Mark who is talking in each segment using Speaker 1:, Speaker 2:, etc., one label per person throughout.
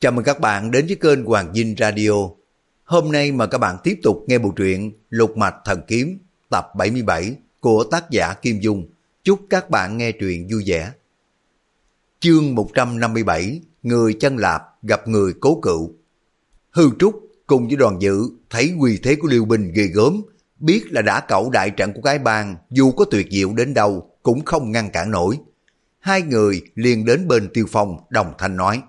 Speaker 1: Chào mừng các bạn đến với kênh Hoàng Dinh Radio. Hôm nay mà các bạn tiếp tục nghe bộ truyện Lục Mạch Thần Kiếm tập 77 của tác giả Kim Dung. Chúc các bạn nghe truyện vui vẻ. Chương 157 Người chân lạp gặp người cố cựu Hư Trúc cùng với đoàn dự thấy quy thế của Liêu bình ghê gớm, biết là đã cẩu đại trận của cái bang dù có tuyệt diệu đến đâu cũng không ngăn cản nổi. Hai người liền đến bên Tiêu Phong đồng thanh nói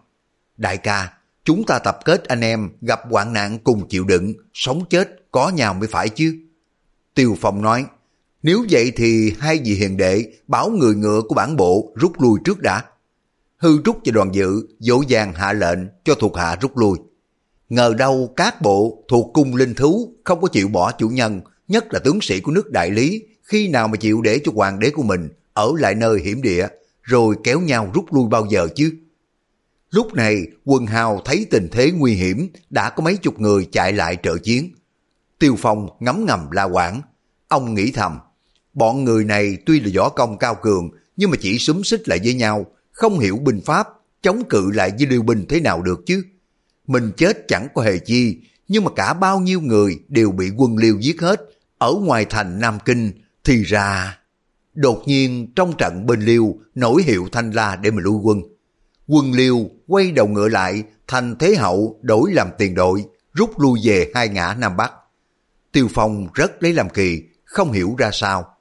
Speaker 1: Đại ca, chúng ta tập kết anh em gặp hoạn nạn cùng chịu đựng, sống chết có nhau mới phải chứ. Tiêu Phong nói, nếu vậy thì hai vị hiền đệ bảo người ngựa của bản bộ rút lui trước đã. Hư trúc và đoàn dự, dỗ dàng hạ lệnh cho thuộc hạ rút lui. Ngờ đâu các bộ thuộc cung linh thú không có chịu bỏ chủ nhân, nhất là tướng sĩ của nước đại lý, khi nào mà chịu để cho hoàng đế của mình ở lại nơi hiểm địa, rồi kéo nhau rút lui bao giờ chứ? Lúc này, quân hào thấy tình thế nguy hiểm, đã có mấy chục người chạy lại trợ chiến. Tiêu Phong ngấm ngầm la quảng. Ông nghĩ thầm, bọn người này tuy là võ công cao cường, nhưng mà chỉ súng xích lại với nhau, không hiểu binh pháp, chống cự lại với liêu binh thế nào được chứ. Mình chết chẳng có hề chi, nhưng mà cả bao nhiêu người đều bị quân liêu giết hết, ở ngoài thành Nam Kinh, thì ra... Đột nhiên trong trận bên liêu nổi hiệu thanh la để mà lui quân quân liêu quay đầu ngựa lại thành thế hậu đổi làm tiền đội, rút lui về hai ngã Nam Bắc. Tiêu Phong rất lấy làm kỳ, không hiểu ra sao.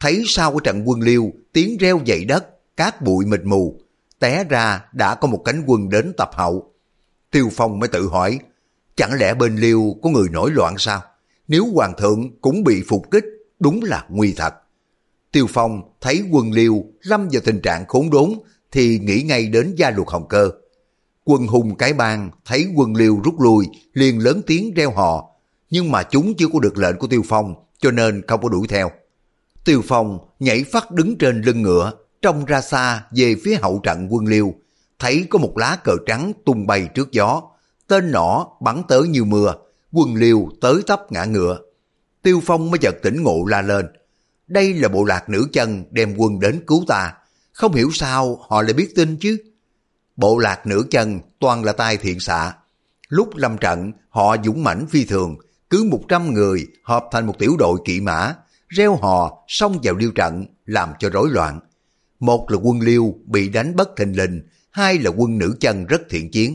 Speaker 1: Thấy sau của trận quân liêu, tiếng reo dậy đất, cát bụi mịt mù, té ra đã có một cánh quân đến tập hậu. Tiêu Phong mới tự hỏi, chẳng lẽ bên liêu có người nổi loạn sao? Nếu hoàng thượng cũng bị phục kích, đúng là nguy thật. Tiêu Phong thấy quân liêu lâm vào tình trạng khốn đốn thì nghĩ ngay đến gia luật hồng cơ. Quân hùng cái bang thấy quân liêu rút lui liền lớn tiếng reo hò, nhưng mà chúng chưa có được lệnh của Tiêu Phong cho nên không có đuổi theo. Tiêu Phong nhảy phát đứng trên lưng ngựa, trông ra xa về phía hậu trận quân liêu, thấy có một lá cờ trắng tung bay trước gió, tên nỏ bắn tới như mưa, quân liêu tới tấp ngã ngựa. Tiêu Phong mới chợt tỉnh ngộ la lên, đây là bộ lạc nữ chân đem quân đến cứu ta, không hiểu sao họ lại biết tin chứ. Bộ lạc nửa chân toàn là tay thiện xạ. Lúc lâm trận, họ dũng mãnh phi thường, cứ 100 người hợp thành một tiểu đội kỵ mã, reo hò xông vào liêu trận, làm cho rối loạn. Một là quân liêu bị đánh bất thình lình, hai là quân nữ chân rất thiện chiến.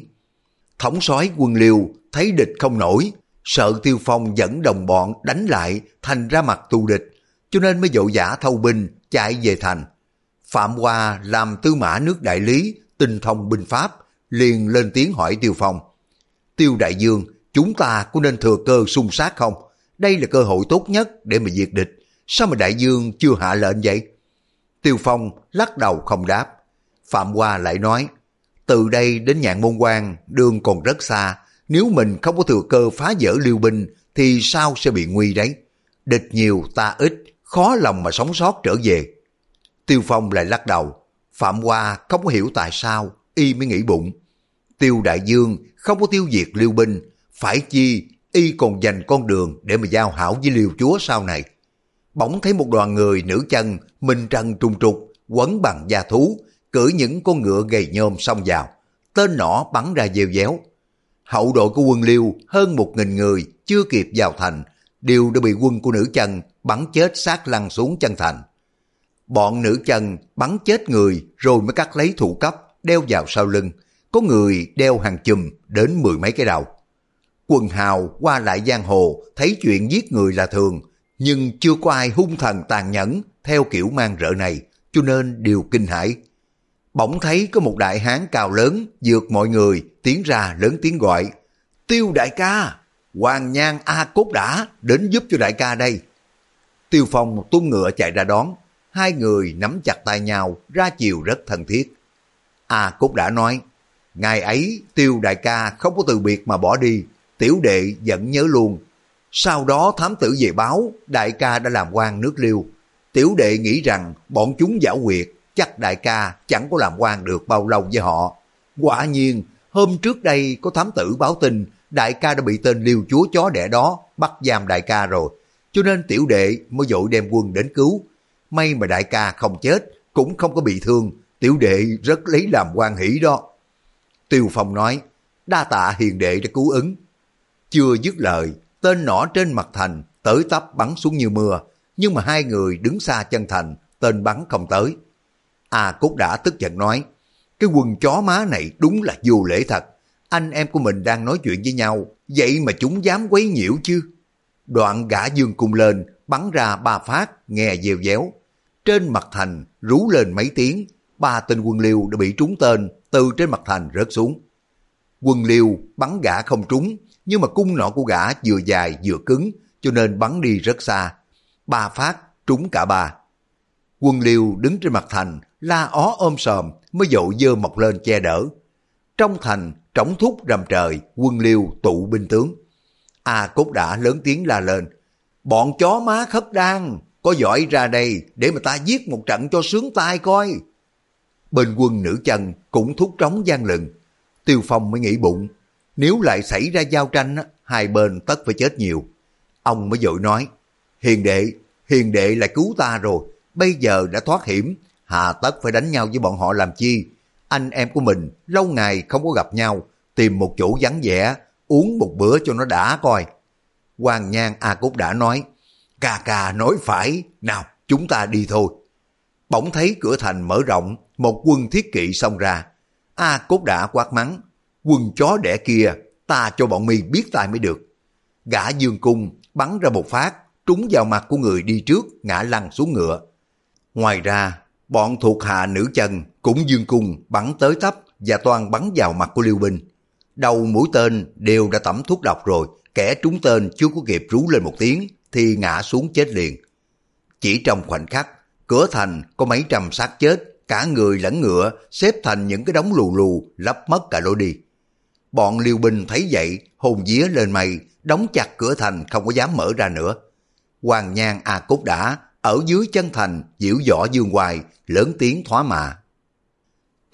Speaker 1: Thống soái quân liêu thấy địch không nổi, sợ tiêu phong dẫn đồng bọn đánh lại thành ra mặt tù địch, cho nên mới dội giả thâu binh chạy về thành. Phạm Hoa làm tư mã nước đại lý, tinh thông binh pháp, liền lên tiếng hỏi Tiêu Phong. Tiêu Đại Dương, chúng ta có nên thừa cơ xung sát không? Đây là cơ hội tốt nhất để mà diệt địch. Sao mà Đại Dương chưa hạ lệnh vậy? Tiêu Phong lắc đầu không đáp. Phạm Hoa lại nói, từ đây đến nhạn môn quan, đường còn rất xa. Nếu mình không có thừa cơ phá vỡ liêu binh, thì sao sẽ bị nguy đấy? Địch nhiều ta ít, khó lòng mà sống sót trở về. Tiêu Phong lại lắc đầu. Phạm Hoa không có hiểu tại sao, y mới nghĩ bụng. Tiêu Đại Dương không có tiêu diệt Liêu Binh, phải chi y còn dành con đường để mà giao hảo với Liêu Chúa sau này. Bỗng thấy một đoàn người nữ chân, minh trần trung trục, quấn bằng da thú, cưỡi những con ngựa gầy nhôm xông vào. Tên nỏ bắn ra dèo déo. Hậu đội của quân Liêu hơn một nghìn người chưa kịp vào thành, đều đã bị quân của nữ chân bắn chết sát lăn xuống chân thành. Bọn nữ chân bắn chết người rồi mới cắt lấy thủ cấp, đeo vào sau lưng. Có người đeo hàng chùm đến mười mấy cái đầu. Quần hào qua lại giang hồ thấy chuyện giết người là thường, nhưng chưa có ai hung thần tàn nhẫn theo kiểu mang rợ này, cho nên đều kinh hãi. Bỗng thấy có một đại hán cao lớn vượt mọi người tiến ra lớn tiếng gọi Tiêu đại ca, Hoàng Nhan A Cốt đã đến giúp cho đại ca đây. Tiêu Phong tung ngựa chạy ra đón, hai người nắm chặt tay nhau, ra chiều rất thân thiết. A Cúc đã nói, ngày ấy tiêu đại ca không có từ biệt mà bỏ đi, tiểu đệ vẫn nhớ luôn. Sau đó thám tử về báo, đại ca đã làm quan nước liêu. Tiểu đệ nghĩ rằng bọn chúng giả quyệt, chắc đại ca chẳng có làm quan được bao lâu với họ. Quả nhiên, hôm trước đây có thám tử báo tin, đại ca đã bị tên liêu chúa chó đẻ đó bắt giam đại ca rồi. Cho nên tiểu đệ mới dội đem quân đến cứu, May mà đại ca không chết, cũng không có bị thương, tiểu đệ rất lấy làm quan hỷ đó. Tiêu Phong nói, đa tạ hiền đệ đã cứu ứng. Chưa dứt lời, tên nỏ trên mặt thành tới tấp bắn xuống như mưa, nhưng mà hai người đứng xa chân thành, tên bắn không tới. A Cốt đã tức giận nói, cái quần chó má này đúng là vô lễ thật. Anh em của mình đang nói chuyện với nhau, vậy mà chúng dám quấy nhiễu chứ. Đoạn gã dương cung lên, bắn ra ba phát, nghe dèo déo. Trên mặt thành rú lên mấy tiếng, ba tên quân liêu đã bị trúng tên từ trên mặt thành rớt xuống. Quân liêu bắn gã không trúng, nhưng mà cung nọ của gã vừa dài vừa cứng, cho nên bắn đi rất xa. Ba phát trúng cả ba. Quân liêu đứng trên mặt thành, la ó ôm sòm, mới dội dơ mọc lên che đỡ. Trong thành, trống thúc rầm trời, quân liêu tụ binh tướng. A Cốt đã lớn tiếng la lên, bọn chó má khất đan, có giỏi ra đây để mà ta giết một trận cho sướng tai coi. Bên quân nữ chân cũng thúc trống gian lừng. Tiêu Phong mới nghĩ bụng, nếu lại xảy ra giao tranh, hai bên tất phải chết nhiều. Ông mới dội nói, hiền đệ, hiền đệ là cứu ta rồi, bây giờ đã thoát hiểm, hà tất phải đánh nhau với bọn họ làm chi. Anh em của mình lâu ngày không có gặp nhau, tìm một chỗ vắng vẻ, uống một bữa cho nó đã coi. Hoàng Nhan A Cốt đã nói, ca ca nói phải, nào chúng ta đi thôi. Bỗng thấy cửa thành mở rộng, một quân thiết kỵ xông ra. A Cốt đã quát mắng, quân chó đẻ kia, ta cho bọn mi biết tài mới được. Gã dương cung bắn ra một phát, trúng vào mặt của người đi trước, ngã lăn xuống ngựa. Ngoài ra, bọn thuộc hạ nữ chân cũng dương cung bắn tới tấp và toàn bắn vào mặt của Liêu Bình. Đầu mũi tên đều đã tẩm thuốc độc rồi, kẻ trúng tên chưa có kịp rú lên một tiếng thì ngã xuống chết liền. Chỉ trong khoảnh khắc, cửa thành có mấy trăm xác chết, cả người lẫn ngựa xếp thành những cái đống lù lù lấp mất cả lối đi. Bọn liêu binh thấy vậy, hồn vía lên mày, đóng chặt cửa thành không có dám mở ra nữa. Hoàng Nhan A Cốt đã ở dưới chân thành diễu võ dương hoài, lớn tiếng thoá mạ.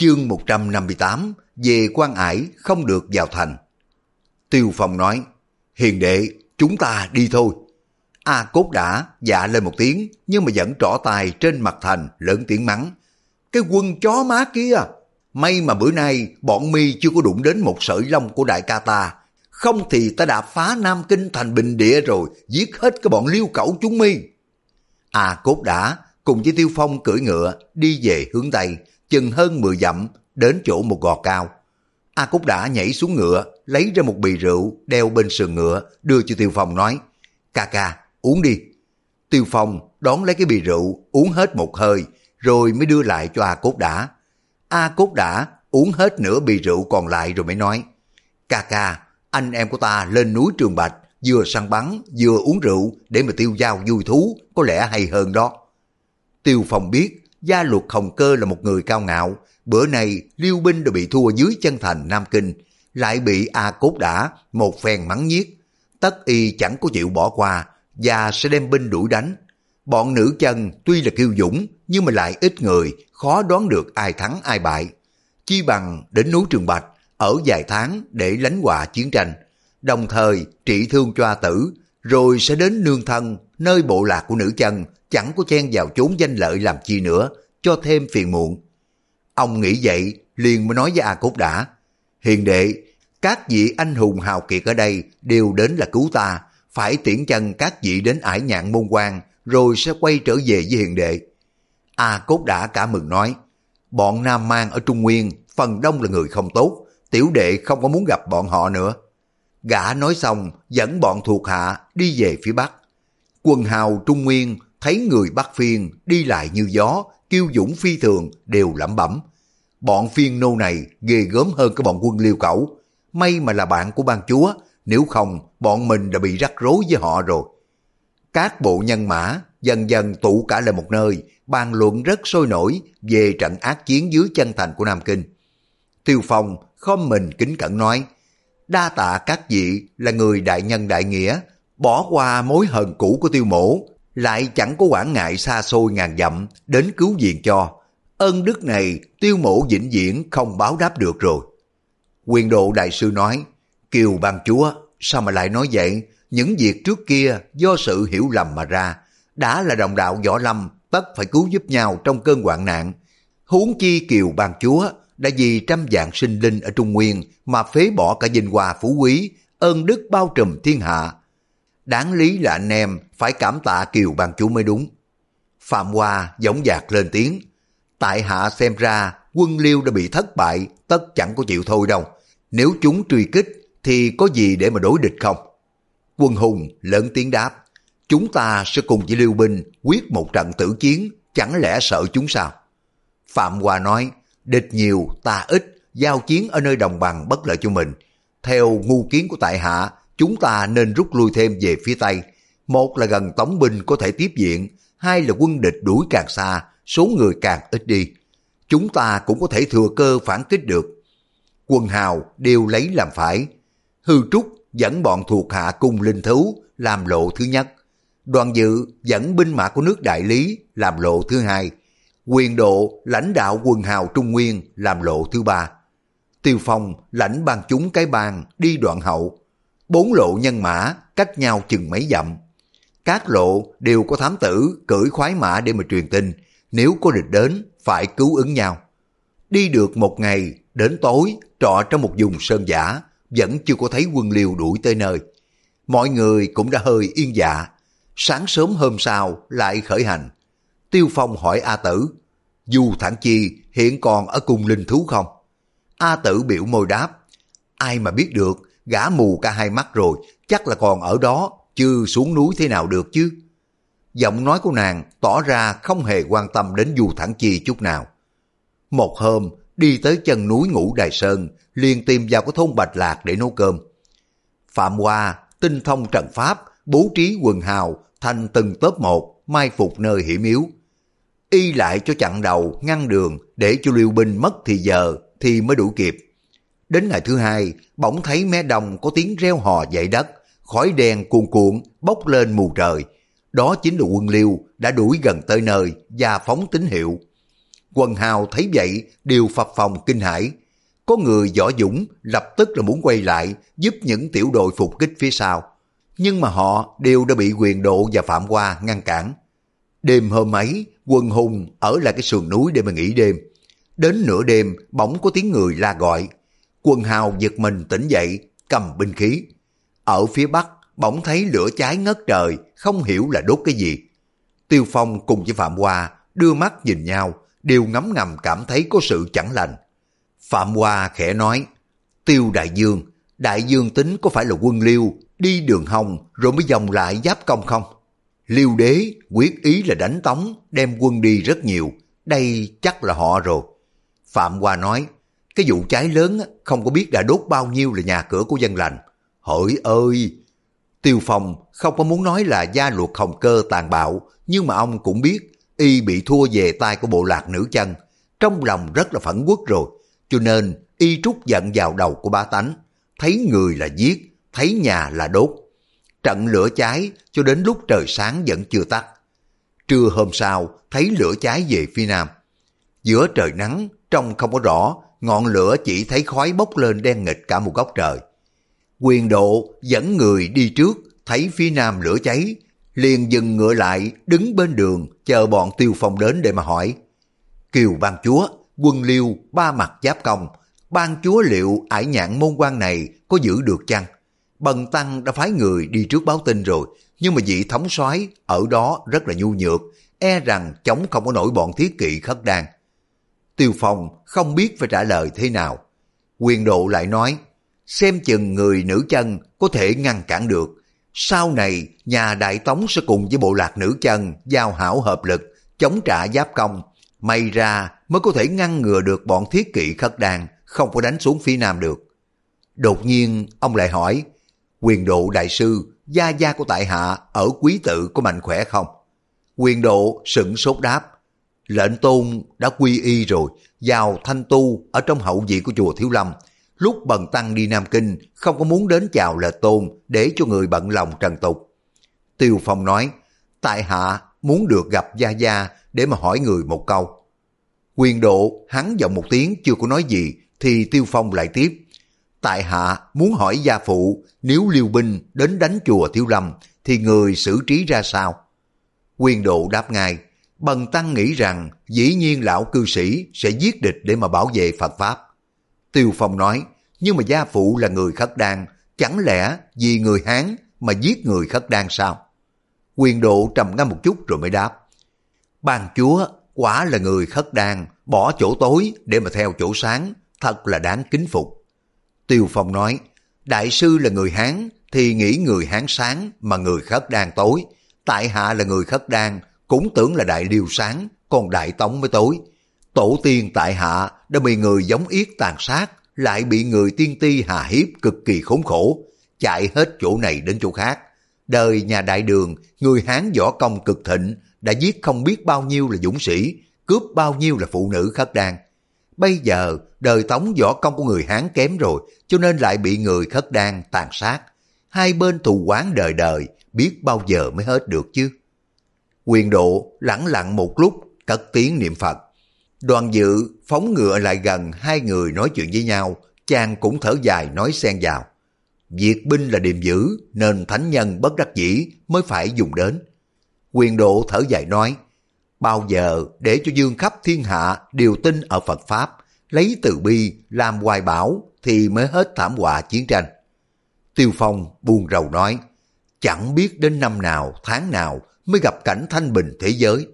Speaker 1: Chương 158 về quan ải không được vào thành. Tiêu Phong nói, hiền đệ, chúng ta đi thôi. A Cốt đã dạ lên một tiếng, nhưng mà vẫn trỏ tài trên mặt thành, lớn tiếng mắng. Cái quân chó má kia, may mà bữa nay bọn mi chưa có đụng đến một sợi lông của đại ca ta. Không thì ta đã phá Nam Kinh thành bình địa rồi, giết hết cái bọn liêu cẩu chúng mi. A Cốt đã cùng với Tiêu Phong cưỡi ngựa đi về hướng Tây, chừng hơn 10 dặm, đến chỗ một gò cao. A Cúc đã nhảy xuống ngựa, lấy ra một bì rượu, đeo bên sườn ngựa, đưa cho Tiêu Phong nói, ca ca, uống đi. Tiêu Phong đón lấy cái bì rượu, uống hết một hơi, rồi mới đưa lại cho A Cốt đã. A Cốt đã uống hết nửa bì rượu còn lại rồi mới nói, ca ca, anh em của ta lên núi Trường Bạch, vừa săn bắn, vừa uống rượu để mà tiêu giao vui thú, có lẽ hay hơn đó. Tiêu Phong biết, gia luật Hồng Cơ là một người cao ngạo, bữa nay Liêu binh đã bị thua dưới chân thành Nam Kinh, lại bị A Cốt đã một phen mắng nhiếc. Tất y chẳng có chịu bỏ qua và sẽ đem binh đuổi đánh. Bọn nữ chân tuy là kiêu dũng nhưng mà lại ít người, khó đoán được ai thắng ai bại. Chi bằng đến núi Trường Bạch ở vài tháng để lánh họa chiến tranh, đồng thời trị thương cho A Tử, rồi sẽ đến nương thân nơi bộ lạc của nữ chân chẳng có chen vào chốn danh lợi làm chi nữa, cho thêm phiền muộn. Ông nghĩ vậy, liền mới nói với A Cốt đã, hiền đệ, các vị anh hùng hào kiệt ở đây đều đến là cứu ta, phải tiễn chân các vị đến ải nhạn môn quan, rồi sẽ quay trở về với hiền đệ. A Cốt đã cả mừng nói, bọn Nam Mang ở Trung Nguyên, phần đông là người không tốt, tiểu đệ không có muốn gặp bọn họ nữa. Gã nói xong, dẫn bọn thuộc hạ đi về phía Bắc. Quần hào Trung Nguyên thấy người Bắc Phiên đi lại như gió, kiêu dũng phi thường đều lẩm bẩm. Bọn phiên nô này ghê gớm hơn cái bọn quân liêu cẩu. May mà là bạn của ban chúa, nếu không bọn mình đã bị rắc rối với họ rồi. Các bộ nhân mã dần dần tụ cả lên một nơi, bàn luận rất sôi nổi về trận ác chiến dưới chân thành của Nam Kinh. Tiêu Phong không mình kính cẩn nói, đa tạ các vị là người đại nhân đại nghĩa, bỏ qua mối hận cũ của tiêu mổ, lại chẳng có quản ngại xa xôi ngàn dặm đến cứu viện cho. Ơn đức này tiêu mổ vĩnh viễn không báo đáp được rồi. Quyền độ đại sư nói, Kiều ban chúa, sao mà lại nói vậy? Những việc trước kia do sự hiểu lầm mà ra, đã là đồng đạo võ lâm, tất phải cứu giúp nhau trong cơn hoạn nạn. Huống chi Kiều ban chúa, đã vì trăm dạng sinh linh ở Trung Nguyên mà phế bỏ cả dinh hoa phú quý, ơn đức bao trùm thiên hạ. Đáng lý là anh em phải cảm tạ kiều ban chủ mới đúng. Phạm Hoa giống dạc lên tiếng. Tại hạ xem ra quân liêu đã bị thất bại, tất chẳng có chịu thôi đâu. Nếu chúng truy kích thì có gì để mà đối địch không? Quân hùng lớn tiếng đáp. Chúng ta sẽ cùng với Liêu Binh quyết một trận tử chiến, chẳng lẽ sợ chúng sao? Phạm Hoa nói, địch nhiều, ta ít, giao chiến ở nơi đồng bằng bất lợi cho mình. Theo ngu kiến của tại hạ, chúng ta nên rút lui thêm về phía Tây. Một là gần tống binh có thể tiếp diện, hai là quân địch đuổi càng xa, số người càng ít đi. Chúng ta cũng có thể thừa cơ phản kích được. Quân hào đều lấy làm phải. Hư Trúc dẫn bọn thuộc hạ cung linh thú làm lộ thứ nhất. Đoàn dự dẫn binh mã của nước Đại Lý làm lộ thứ hai. Quyền độ lãnh đạo quần hào Trung Nguyên làm lộ thứ ba. Tiêu Phong lãnh ban chúng cái bàn đi đoạn hậu. Bốn lộ nhân mã cách nhau chừng mấy dặm. Các lộ đều có thám tử cưỡi khoái mã để mà truyền tin. Nếu có địch đến, phải cứu ứng nhau. Đi được một ngày, đến tối, trọ trong một vùng sơn giả, vẫn chưa có thấy quân liều đuổi tới nơi. Mọi người cũng đã hơi yên dạ. Sáng sớm hôm sau lại khởi hành. Tiêu Phong hỏi A Tử, Du Thản Chi hiện còn ở cùng linh thú không? A Tử biểu môi đáp, ai mà biết được, gã mù cả hai mắt rồi, chắc là còn ở đó, chưa xuống núi thế nào được chứ. Giọng nói của nàng tỏ ra không hề quan tâm đến Du thẳng Chi chút nào. Một hôm, đi tới chân núi Ngũ Đài Sơn, liền tìm vào cái thôn Bạch Lạc để nấu cơm. Phạm Hoa, tinh thông trận pháp, bố trí quần hào thành từng tớp một, mai phục nơi hiểm yếu. Y lại cho chặn đầu, ngăn đường để cho liêu binh mất thì giờ thì mới đủ kịp. Đến ngày thứ hai, bỗng thấy mé đồng có tiếng reo hò dậy đất, khói đen cuồn cuộn bốc lên mù trời. Đó chính là quân liêu đã đuổi gần tới nơi và phóng tín hiệu. Quần hào thấy vậy đều phập phòng kinh hãi. Có người võ dũng lập tức là muốn quay lại giúp những tiểu đội phục kích phía sau. Nhưng mà họ đều đã bị quyền độ và phạm qua ngăn cản. Đêm hôm ấy, quân hùng ở lại cái sườn núi để mà nghỉ đêm. Đến nửa đêm, bỗng có tiếng người la gọi. Quân hào giật mình tỉnh dậy, cầm binh khí. Ở phía bắc, bỗng thấy lửa cháy ngất trời, không hiểu là đốt cái gì. Tiêu Phong cùng với Phạm Hoa đưa mắt nhìn nhau, đều ngấm ngầm cảm thấy có sự chẳng lành. Phạm Hoa khẽ nói, Tiêu Đại Dương, Đại Dương tính có phải là quân liêu, đi đường hồng rồi mới vòng lại giáp công không? Liêu đế quyết ý là đánh tống, đem quân đi rất nhiều, đây chắc là họ rồi. Phạm Hoa nói, cái vụ cháy lớn không có biết đã đốt bao nhiêu là nhà cửa của dân lành. Hỡi ơi! Tiêu Phong không có muốn nói là gia luật hồng cơ tàn bạo, nhưng mà ông cũng biết y bị thua về tay của bộ lạc nữ chân. Trong lòng rất là phẫn quốc rồi, cho nên y trút giận vào đầu của ba tánh. Thấy người là giết, thấy nhà là đốt. Trận lửa cháy cho đến lúc trời sáng vẫn chưa tắt. Trưa hôm sau, thấy lửa cháy về phía nam. Giữa trời nắng, trông không có rõ, ngọn lửa chỉ thấy khói bốc lên đen nghịch cả một góc trời. Quyền độ dẫn người đi trước, thấy phía nam lửa cháy, liền dừng ngựa lại, đứng bên đường, chờ bọn tiêu phong đến để mà hỏi. Kiều ban chúa, quân liêu, ba mặt giáp công, ban chúa liệu ải nhạn môn quan này có giữ được chăng? Bần Tăng đã phái người đi trước báo tin rồi, nhưng mà vị thống soái ở đó rất là nhu nhược, e rằng chống không có nổi bọn thiết kỵ khất đan. Tiêu Phong không biết phải trả lời thế nào. Quyền độ lại nói, xem chừng người nữ chân có thể ngăn cản được. Sau này, nhà Đại Tống sẽ cùng với bộ lạc nữ chân giao hảo hợp lực, chống trả giáp công. May ra mới có thể ngăn ngừa được bọn thiết kỵ khất đan, không có đánh xuống phía nam được. Đột nhiên, ông lại hỏi, quyền độ đại sư, gia gia của tại hạ ở quý tự có mạnh khỏe không? Quyền độ sửng sốt đáp, lệnh tôn đã quy y rồi, vào thanh tu ở trong hậu vị của chùa Thiếu Lâm. Lúc bần tăng đi Nam Kinh, không có muốn đến chào lệ tôn để cho người bận lòng trần tục. Tiêu Phong nói, tại hạ muốn được gặp Gia Gia để mà hỏi người một câu. Quyền độ hắn giọng một tiếng chưa có nói gì thì Tiêu Phong lại tiếp. Tại hạ muốn hỏi gia phụ nếu liêu binh đến đánh chùa Thiếu Lâm thì người xử trí ra sao? Quyền độ đáp ngay, Bần Tăng nghĩ rằng dĩ nhiên lão cư sĩ sẽ giết địch để mà bảo vệ Phật Pháp. Tiêu Phong nói, nhưng mà gia phụ là người khất đan, chẳng lẽ vì người Hán mà giết người khất đan sao? Quyền độ trầm ngâm một chút rồi mới đáp. Bàn chúa quả là người khất đan, bỏ chỗ tối để mà theo chỗ sáng, thật là đáng kính phục. Tiêu Phong nói, đại sư là người Hán thì nghĩ người Hán sáng mà người khất đan tối. Tại hạ là người khất đan, cũng tưởng là đại liêu sáng, còn đại tống mới tối. Tổ tiên tại hạ đã bị người giống yết tàn sát, lại bị người tiên ti hà hiếp cực kỳ khốn khổ, chạy hết chỗ này đến chỗ khác. Đời nhà đại đường, người Hán võ công cực thịnh, đã giết không biết bao nhiêu là dũng sĩ, cướp bao nhiêu là phụ nữ khất đan. Bây giờ, đời tống võ công của người Hán kém rồi, cho nên lại bị người khất đan tàn sát. Hai bên thù quán đời đời, biết bao giờ mới hết được chứ. Quyền độ lẳng lặng một lúc, cất tiếng niệm Phật. Đoàn dự phóng ngựa lại gần hai người nói chuyện với nhau, chàng cũng thở dài nói xen vào. Việc binh là điềm dữ, nên thánh nhân bất đắc dĩ mới phải dùng đến. Quyền độ thở dài nói, bao giờ để cho dương khắp thiên hạ đều tin ở Phật Pháp, lấy từ bi làm hoài bảo thì mới hết thảm họa chiến tranh. Tiêu Phong buồn rầu nói, chẳng biết đến năm nào, tháng nào mới gặp cảnh thanh bình thế giới.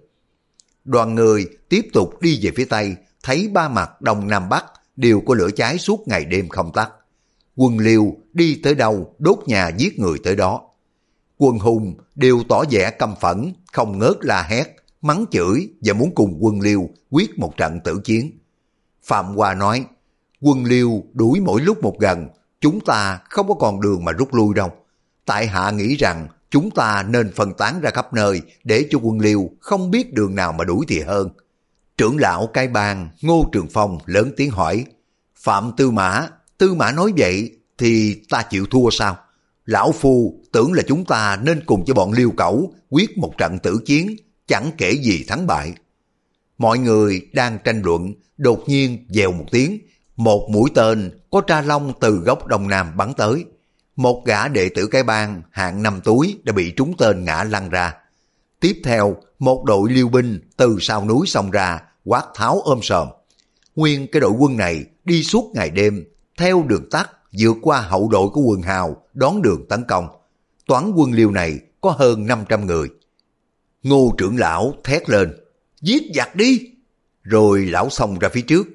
Speaker 1: Đoàn người tiếp tục đi về phía Tây, thấy ba mặt Đông Nam Bắc đều có lửa cháy suốt ngày đêm không tắt. Quân liêu đi tới đâu đốt nhà giết người tới đó. Quân hùng đều tỏ vẻ căm phẫn, không ngớt la hét, mắng chửi và muốn cùng quân liêu quyết một trận tử chiến. Phạm Hoa nói, quân liêu đuổi mỗi lúc một gần, chúng ta không có còn đường mà rút lui đâu. Tại hạ nghĩ rằng chúng ta nên phân tán ra khắp nơi để cho quân liêu không biết đường nào mà đuổi thì hơn. Trưởng lão cai bang Ngô Trường Phong lớn tiếng hỏi, Phạm Tư Mã, Tư Mã nói vậy thì ta chịu thua sao? Lão Phu tưởng là chúng ta nên cùng cho bọn liêu cẩu quyết một trận tử chiến, chẳng kể gì thắng bại. Mọi người đang tranh luận, đột nhiên dèo một tiếng, một mũi tên có tra long từ góc đông nam bắn tới. Một gã đệ tử cái bang hạng năm túi đã bị trúng tên ngã lăn ra. Tiếp theo, một đội liêu binh từ sau núi xông ra, quát tháo ôm sòm. Nguyên cái đội quân này đi suốt ngày đêm, theo đường tắt, vượt qua hậu đội của quần hào, đón đường tấn công. Toán quân liêu này có hơn 500 người. Ngô trưởng lão thét lên, giết giặc đi! Rồi lão xông ra phía trước.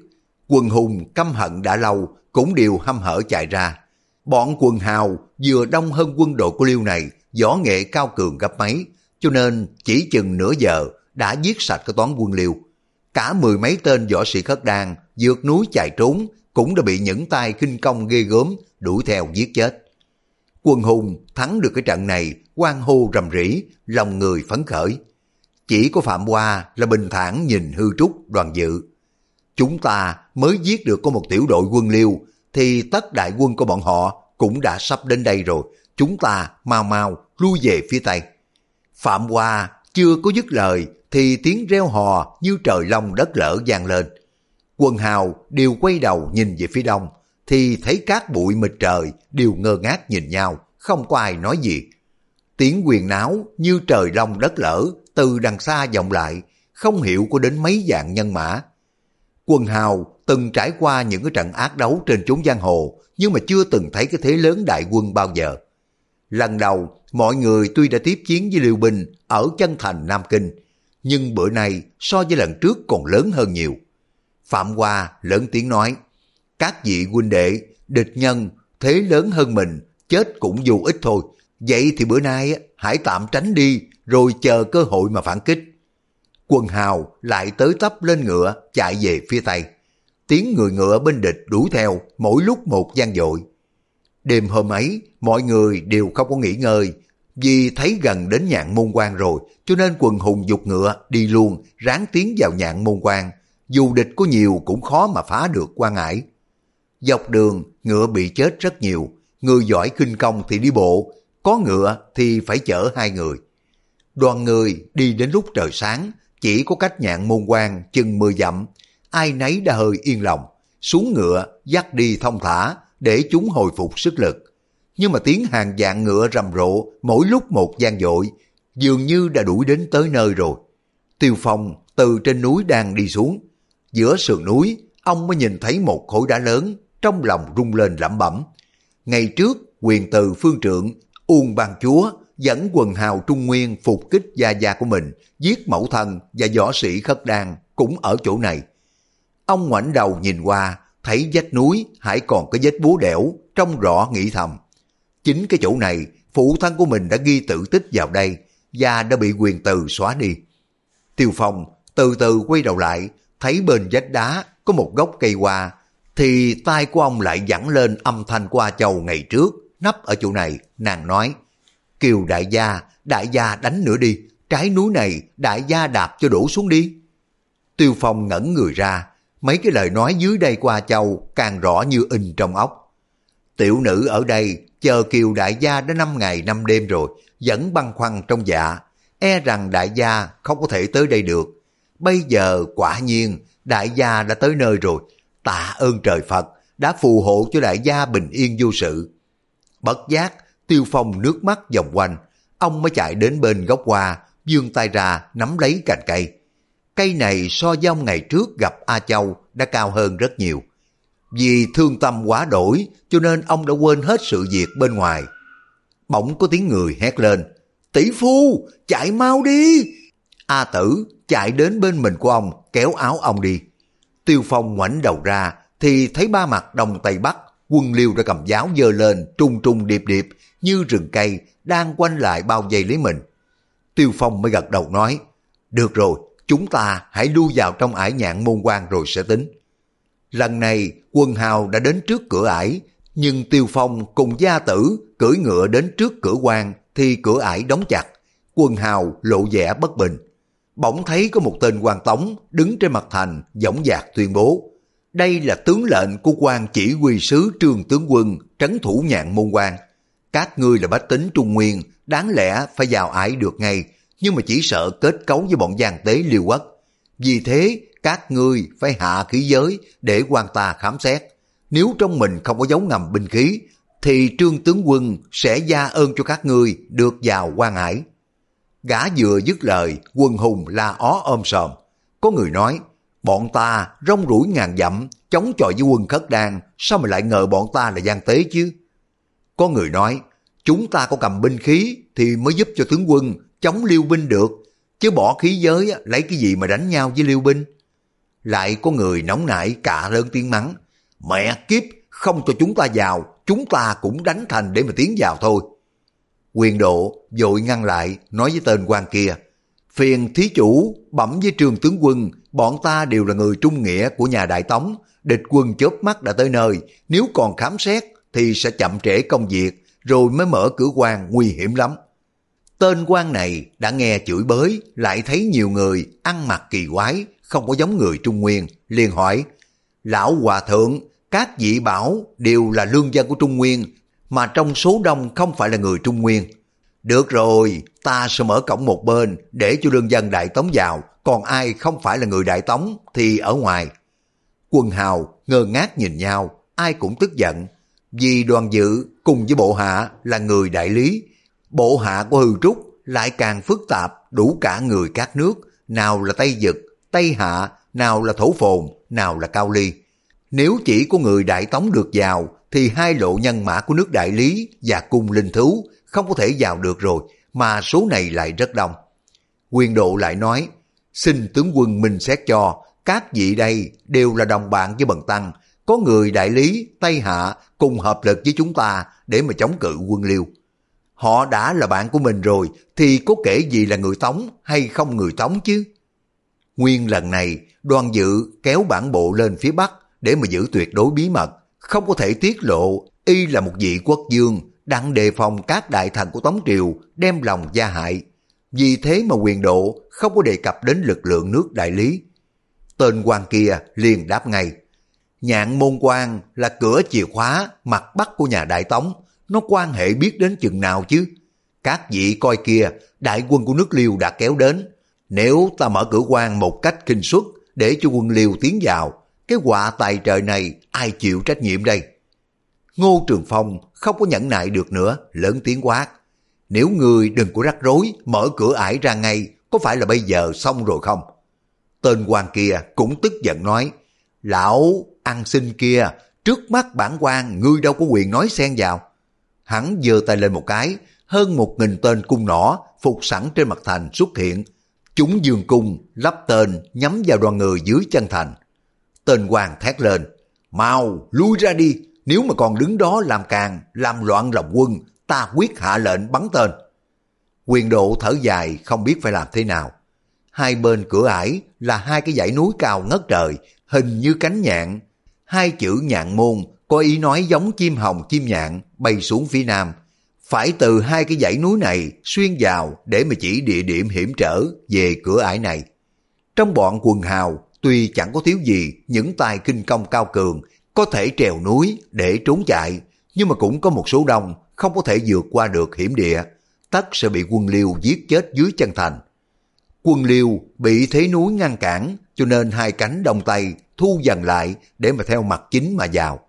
Speaker 1: Quân hùng căm hận đã lâu, cũng đều hăm hở chạy ra. Bọn quần hào vừa đông hơn quân đội của liêu này, võ nghệ cao cường gấp mấy, cho nên chỉ chừng nửa giờ đã giết sạch cái toán quân liêu. Cả mười mấy tên võ sĩ khất đan vượt núi chạy trốn cũng đã bị những tay khinh công ghê gớm đuổi theo giết chết. Quân hùng thắng được cái trận này, quan hô rầm rĩ, lòng người phấn khởi. Chỉ có Phạm Hoa là bình thản nhìn hư trúc đoàn dự. Chúng ta mới giết được có một tiểu đội quân liêu, thì tất đại quân của bọn họ cũng đã sắp đến đây rồi. Chúng ta mau mau lui về phía Tây. Phạm Hoa chưa có dứt lời thì tiếng reo hò như trời long đất lở vang lên. Quần hào đều quay đầu nhìn về phía đông, thì thấy các bụi mịt trời đều ngơ ngác nhìn nhau, không có ai nói gì. Tiếng quyền náo như trời long đất lở từ đằng xa vọng lại, không hiểu có đến mấy dạng nhân mã. Quần hào từng trải qua những cái trận ác đấu trên chốn giang hồ, nhưng mà chưa từng thấy cái thế lớn đại quân bao giờ. Lần đầu, mọi người tuy đã tiếp chiến với Liêu Bình ở chân thành Nam Kinh, nhưng bữa nay so với lần trước còn lớn hơn nhiều. Phạm Hoa lớn tiếng nói, các vị huynh đệ, địch nhân, thế lớn hơn mình, chết cũng vô ích thôi. Vậy thì bữa nay hãy tạm tránh đi, rồi chờ cơ hội mà phản kích quần hào lại tới tấp lên ngựa, chạy về phía tây. Tiếng người ngựa bên địch đuổi theo, mỗi lúc một gian dội. Đêm hôm ấy, mọi người đều không có nghỉ ngơi, vì thấy gần đến nhạn môn quan rồi, cho nên quần hùng dục ngựa đi luôn, ráng tiến vào nhạn môn quan. Dù địch có nhiều cũng khó mà phá được quan ải. Dọc đường, ngựa bị chết rất nhiều. Người giỏi kinh công thì đi bộ, có ngựa thì phải chở hai người. Đoàn người đi đến lúc trời sáng, chỉ có cách nhạn môn quan chừng mười dặm. Ai nấy đã hơi yên lòng, xuống ngựa, dắt đi thông thả để chúng hồi phục sức lực nhưng mà tiếng hàng dạng ngựa rầm rộ mỗi lúc một gian dội, dường như đã đuổi đến tới nơi rồi. Tiêu Phong từ trên núi đang đi xuống. Giữa sườn núi, ông mới nhìn thấy một khối đá lớn, trong lòng rung lên lẩm bẩm. Ngày trước, quyền từ phương trượng, Uông Ban Chúa dẫn quần hào Trung Nguyên phục kích gia gia của mình, giết mẫu thân và võ sĩ khất đan cũng ở chỗ này. Ông ngoảnh đầu nhìn qua, thấy vách núi hãy còn có vết búa đẻo, trông rõ nghĩ thầm. Chính cái chỗ này, phụ thân của mình đã ghi tự tích vào đây và đã bị quyền từ xóa đi. Tiêu Phong từ từ quay đầu lại, thấy bên vách đá có một gốc cây hoa, thì tai của ông lại dẫn lên âm thanh qua châu ngày trước, nấp ở chỗ này, nàng nói, Kiều đại gia, đại gia đánh nữa đi, trái núi này đại gia đạp cho đổ xuống đi. Tiêu Phong ngẩn người ra, mấy cái lời nói dưới đây qua châu càng rõ như in trong óc. Tiểu nữ ở đây chờ Kiều đại gia đã năm ngày năm đêm rồi, vẫn băn khoăn trong dạ, e rằng đại gia không có thể tới đây được. Bây giờ quả nhiên đại gia đã tới nơi rồi, tạ ơn trời Phật đã phù hộ cho đại gia bình yên vô sự. Bất giác, tiêu phong nước mắt vòng quanh, ông mới chạy đến bên gốc hoa, dương tay ra nắm lấy cành cây. Cây này so với ông ngày trước gặp A Châu đã cao hơn rất nhiều. Vì thương tâm quá đổi cho nên ông đã quên hết sự việc bên ngoài. Bỗng có tiếng người hét lên, tỷ phu, chạy mau đi! A tử chạy đến bên mình của ông, kéo áo ông đi. Tiêu Phong ngoảnh đầu ra, thì thấy ba mặt đồng Tây Bắc, quân liêu đã cầm giáo dơ lên, trung trung điệp điệp, như rừng cây, đang quanh lại bao vây lấy mình. Tiêu Phong mới gật đầu nói, được rồi, chúng ta hãy lưu vào trong ải nhạn môn quan rồi sẽ tính. Lần này, quân hào đã đến trước cửa ải, nhưng Tiêu Phong cùng gia tử cưỡi ngựa đến trước cửa quan thì cửa ải đóng chặt. Quân hào lộ vẻ bất bình. Bỗng thấy có một tên quan tống đứng trên mặt thành dõng dạc tuyên bố. Đây là tướng lệnh của quan chỉ huy sứ trương tướng quân trấn thủ nhạn môn quan. Các ngươi là bách tính Trung Nguyên, đáng lẽ phải vào ải được ngay, nhưng mà chỉ sợ kết cấu với bọn giang tế liêu quốc. Vì thế, các ngươi phải hạ khí giới để quan ta khám xét. Nếu trong mình không có dấu ngầm binh khí, thì trương tướng quân sẽ gia ơn cho các ngươi được vào quan hải. Gã vừa dứt lời, quân hùng la ó ôm sòm. Có người nói, bọn ta rong rủi ngàn dặm, chống chọi với quân khất đan, sao mà lại ngờ bọn ta là gian tế chứ? Có người nói, chúng ta có cầm binh khí thì mới giúp cho tướng quân chống liêu binh được, chứ bỏ khí giới lấy cái gì mà đánh nhau với liêu binh. Lại có người nóng nảy cả lớn tiếng mắng, mẹ kiếp, không cho chúng ta vào, chúng ta cũng đánh thành để mà tiến vào thôi. Quyền độ dội ngăn lại, nói với tên quan kia, phiền thí chủ, bẩm với trường tướng quân, bọn ta đều là người trung nghĩa của nhà Đại Tống, địch quân chớp mắt đã tới nơi, nếu còn khám xét thì sẽ chậm trễ công việc, rồi mới mở cửa quan nguy hiểm lắm. Tên quan này đã nghe chửi bới, lại thấy nhiều người ăn mặc kỳ quái, không có giống người Trung Nguyên, liền hỏi, Lão Hòa Thượng, các vị bảo đều là lương dân của Trung Nguyên, mà trong số đông không phải là người Trung Nguyên. Được rồi, ta sẽ mở cổng một bên để cho lương dân Đại Tống vào, còn ai không phải là người Đại Tống thì ở ngoài. Quân hào ngơ ngác nhìn nhau, ai cũng tức giận, vì đoàn dự cùng với bộ hạ là người đại lý. Bộ hạ của Hư Trúc lại càng phức tạp đủ cả người các nước, nào là Tây Dực, Tây Hạ, nào là Thổ Phồn, nào là Cao Ly. Nếu chỉ có người Đại Tống được vào, thì hai lộ nhân mã của nước Đại Lý và cung linh thú không có thể vào được rồi, mà số này lại rất đông. Quyền độ lại nói, xin tướng quân minh xét cho, các vị đây đều là đồng bạn với Bần Tăng, có người Đại Lý, Tây Hạ cùng hợp lực với chúng ta để mà chống cự quân liêu. Họ đã là bạn của mình rồi, thì có kể gì là người Tống hay không người Tống chứ? Nguyên lần này, đoàn dự kéo bản bộ lên phía Bắc để mà giữ tuyệt đối bí mật, không có thể tiết lộ y là một vị quốc dương đang đề phòng các đại thần của Tống Triều đem lòng gia hại. Vì thế mà quyền độ không có đề cập đến lực lượng nước đại lý. Tên quan kia liền đáp ngay. Nhạn môn quan là cửa chìa khóa mặt bắc của nhà Đại Tống. Nó quan hệ biết đến chừng nào chứ? Các vị coi kia, đại quân của nước Liêu đã kéo đến. Nếu ta mở cửa quan một cách kinh suất để cho quân Liêu tiến vào, cái họa tài trời này ai chịu trách nhiệm đây? Ngô Trường Phong không có nhẫn nại được nữa, lớn tiếng quát. Nếu người đừng có rắc rối, mở cửa ải ra ngay, có phải là bây giờ xong rồi không? Tên quan kia cũng tức giận nói, Lão ăn xin kia, trước mắt bản quan ngươi đâu có quyền nói xen vào. Hắn giơ tay lên một cái, hơn một nghìn tên cung nỏ phục sẵn trên mặt thành xuất hiện. Chúng dương cung, lắp tên nhắm vào đoàn người dưới chân thành. Tên quan thét lên, mau lui ra đi, nếu mà còn đứng đó làm càng, làm loạn lòng quân, ta quyết hạ lệnh bắn tên. Quyền độ thở dài không biết phải làm thế nào. Hai bên cửa ải là hai cái dãy núi cao ngất trời, hình như cánh nhạn. Hai chữ nhạn môn có ý nói giống chim hồng chim nhạn bay xuống phía nam. Phải từ hai cái dãy núi này xuyên vào để mà chỉ địa điểm hiểm trở về cửa ải này. Trong bọn quần hào, tuy chẳng có thiếu gì những tài kinh công cao cường, có thể trèo núi để trốn chạy, nhưng mà cũng có một số đông không có thể vượt qua được hiểm địa, tất sẽ bị quân liêu giết chết dưới chân thành. Quân liêu bị thế núi ngăn cản, cho nên hai cánh đông tay thu dần lại để mà theo mặt chính mà vào.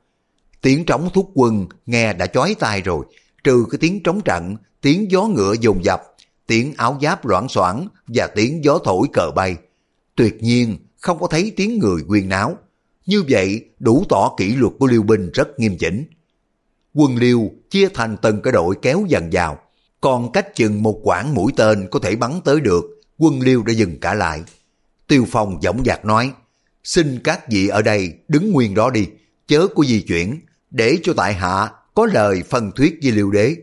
Speaker 1: Tiếng trống thúc quân nghe đã chói tai rồi, trừ cái tiếng trống trận, tiếng gió ngựa dồn dập, tiếng áo giáp loãng xoảng và tiếng gió thổi cờ bay. Tuyệt nhiên không có thấy tiếng người quyên náo. Như vậy đủ tỏ kỷ luật của Liêu binh rất nghiêm chỉnh. Quân Liêu chia thành từng cái đội kéo dần vào, còn cách chừng một quãng mũi tên có thể bắn tới được, quân Liêu đã dừng cả lại. Tiêu Phong dõng dạc nói, xin các vị ở đây đứng nguyên đó đi, chớ có di chuyển, để cho tại hạ có lời phân thuyết với Liêu Đế.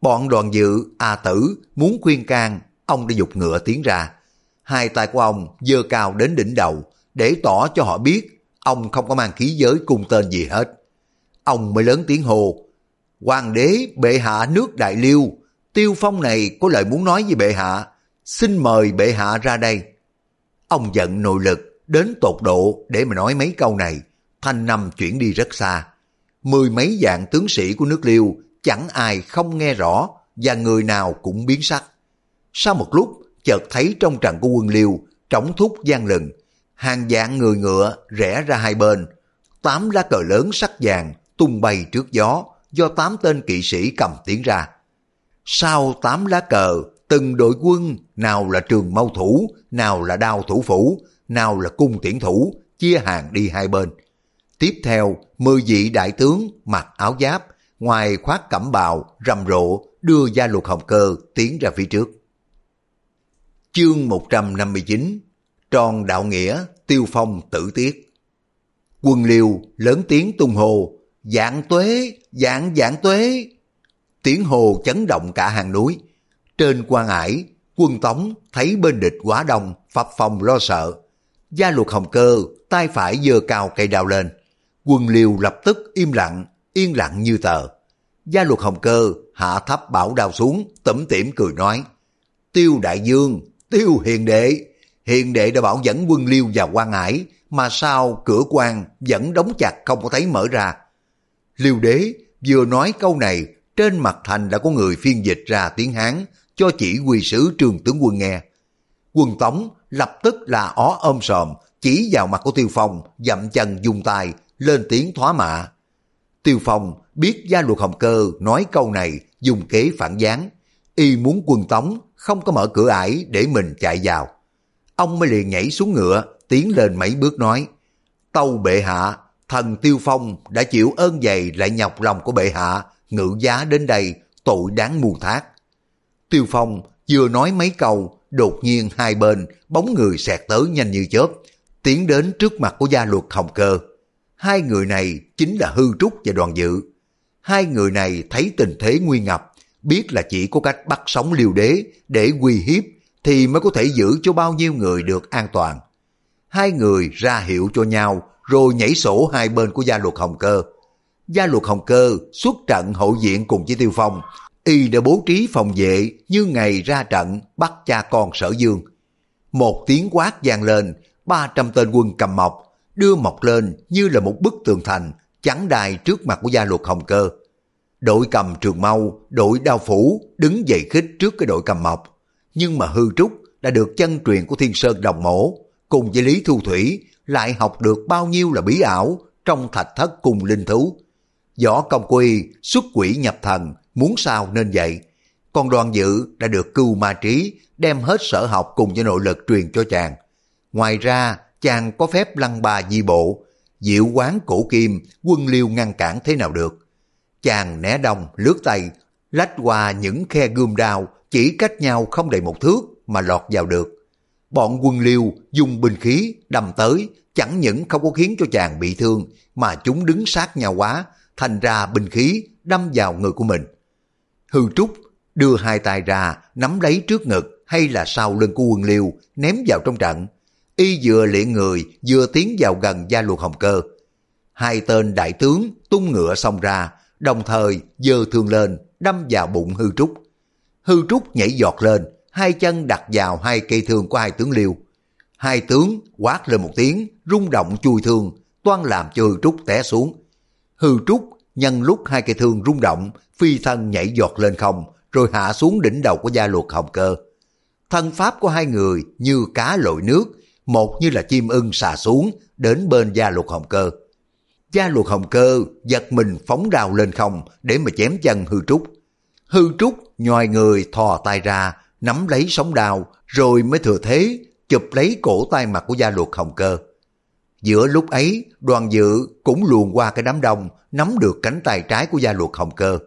Speaker 1: Bọn đoàn dự, A Tử muốn khuyên can, ông đã dục ngựa tiến ra. Hai tay của ông dơ cao đến đỉnh đầu, để tỏ cho họ biết ông không có mang khí giới cung tên gì hết. Ông mới lớn tiếng hồ, Hoàng đế bệ hạ nước Đại Liêu, tiêu phong này có lời muốn nói với bệ hạ, xin mời bệ hạ ra đây. Ông giận nội lực đến tột độ để mà nói mấy câu này, thanh năm chuyển đi rất xa. Mười mấy dạng tướng sĩ của nước Liêu chẳng ai không nghe rõ và người nào cũng biến sắc. Sau một lúc, chợt thấy trong trận của quân Liêu, trống thúc gian lừng, hàng dạng người ngựa rẽ ra hai bên, tám lá cờ lớn sắc vàng tung bay trước gió do tám tên kỵ sĩ cầm tiến ra. Sau tám lá cờ, từng đội quân nào là trường mâu thủ, nào là đao thủ phủ, nào là cung tiễn thủ, chia hàng đi hai bên. Tiếp theo, mười vị đại tướng mặc áo giáp, ngoài khoác cẩm bào, rầm rộ, đưa gia luật hồng cơ tiến ra phía trước. Chương 159 Tròn đạo nghĩa, tiêu phong tử tiết Quân liêu lớn tiếng tung hồ, dạng tuế, dạng dạng tuế. Tiếng hồ chấn động cả hàng núi. Trên quan ải, quân tống thấy bên địch quá đông, phập phòng lo sợ. Gia luật hồng cơ, tay phải giơ cao cây đao lên. Quân liều lập tức im lặng, yên lặng như tờ. Gia luật hồng cơ hạ thấp bảo đao xuống, tẩm tỉm cười nói. Tiêu đại dương, tiêu hiền đệ, hiền đệ đã bảo dẫn quân liêu vào quan ải, mà sao cửa quan vẫn đóng chặt không có thấy mở ra. Liêu đế vừa nói câu này, trên mặt thành đã có người phiên dịch ra tiếng Hán cho chỉ quy sứ trường tướng quân nghe. Quân Tống lập tức là ó ôm sòm, chỉ vào mặt của Tiêu Phong, dậm chân dùng tay, lên tiếng thoá mạ. Tiêu Phong biết gia luật hồng cơ nói câu này dùng kế phản gián, y muốn quân Tống không có mở cửa ải để mình chạy vào. Ông mới liền nhảy xuống ngựa, tiến lên mấy bước nói, Tâu bệ hạ, thần Tiêu Phong đã chịu ơn dày lại nhọc lòng của bệ hạ, ngự giá đến đây, tội đáng mù thác. Tiêu Phong vừa nói mấy câu, đột nhiên hai bên, bóng người xẹt tới nhanh như chớp, tiến đến trước mặt của gia luật hồng cơ. Hai người này chính là Hư Trúc và Đoàn Dự. Hai người này thấy tình thế nguy ngập, biết là chỉ có cách bắt sống liều đế để uy hiếp thì mới có thể giữ cho bao nhiêu người được an toàn. Hai người ra hiệu cho nhau rồi nhảy sổ hai bên của gia luật Hồng Cơ. Gia luật Hồng Cơ xuất trận hậu diện cùng với Tiêu Phong, y đã bố trí phòng vệ như ngày ra trận bắt cha con sở dương. Một tiếng quát vang lên, 300 tên quân cầm mọc, đưa mọc lên như là một bức tường thành, chắn đài trước mặt của gia luật Hồng Cơ. Đội cầm trường mau, đội đao phủ đứng dậy khích trước cái đội cầm mọc. Nhưng mà hư trúc đã được chân truyền của Thiên Sơn Đồng Mổ, cùng với Lý Thu Thủy lại học được bao nhiêu là bí ảo trong thạch thất cùng linh thú. Võ công quy xuất quỷ nhập thần, muốn sao nên vậy. còn đoàn dự đã được cưu ma trí, đem hết sở học cùng với nội lực truyền cho chàng. Ngoài ra, chàng có phép lăng bà di bộ, diệu quán cổ kim, quân liêu ngăn cản thế nào được. Chàng né đông, lướt tay, lách qua những khe gươm đao, chỉ cách nhau không đầy một thước mà lọt vào được. Bọn quân liêu dùng binh khí đâm tới, chẳng những không có khiến cho chàng bị thương, mà chúng đứng sát nhau quá, thành ra binh khí đâm vào người của mình. Hư Trúc đưa hai tay ra, nắm lấy trước ngực hay là sau lưng của quân liêu, ném vào trong trận. Y vừa liện người, vừa tiến vào gần gia luật hồng cơ. Hai tên đại tướng tung ngựa xông ra, đồng thời giơ thương lên, đâm vào bụng Hư Trúc. Hư Trúc nhảy giọt lên, hai chân đặt vào hai cây thương của hai tướng liêu. Hai tướng quát lên một tiếng, rung động chui thương, toan làm cho Hư Trúc té xuống. Hư Trúc nhân lúc hai cây thương rung động, phi thân nhảy giọt lên không, rồi hạ xuống đỉnh đầu của gia luật hồng cơ. Thân pháp của hai người như cá lội nước, một như là chim ưng xà xuống đến bên gia luật hồng cơ. Gia luật hồng cơ giật mình phóng đào lên không để mà chém chân hư trúc. Hư trúc nhòi người thò tay ra, nắm lấy sóng đào, rồi mới thừa thế chụp lấy cổ tay mặt của gia luật hồng cơ. Giữa lúc ấy, đoàn dự cũng luồn qua cái đám đông, nắm được cánh tay trái của gia luật hồng cơ.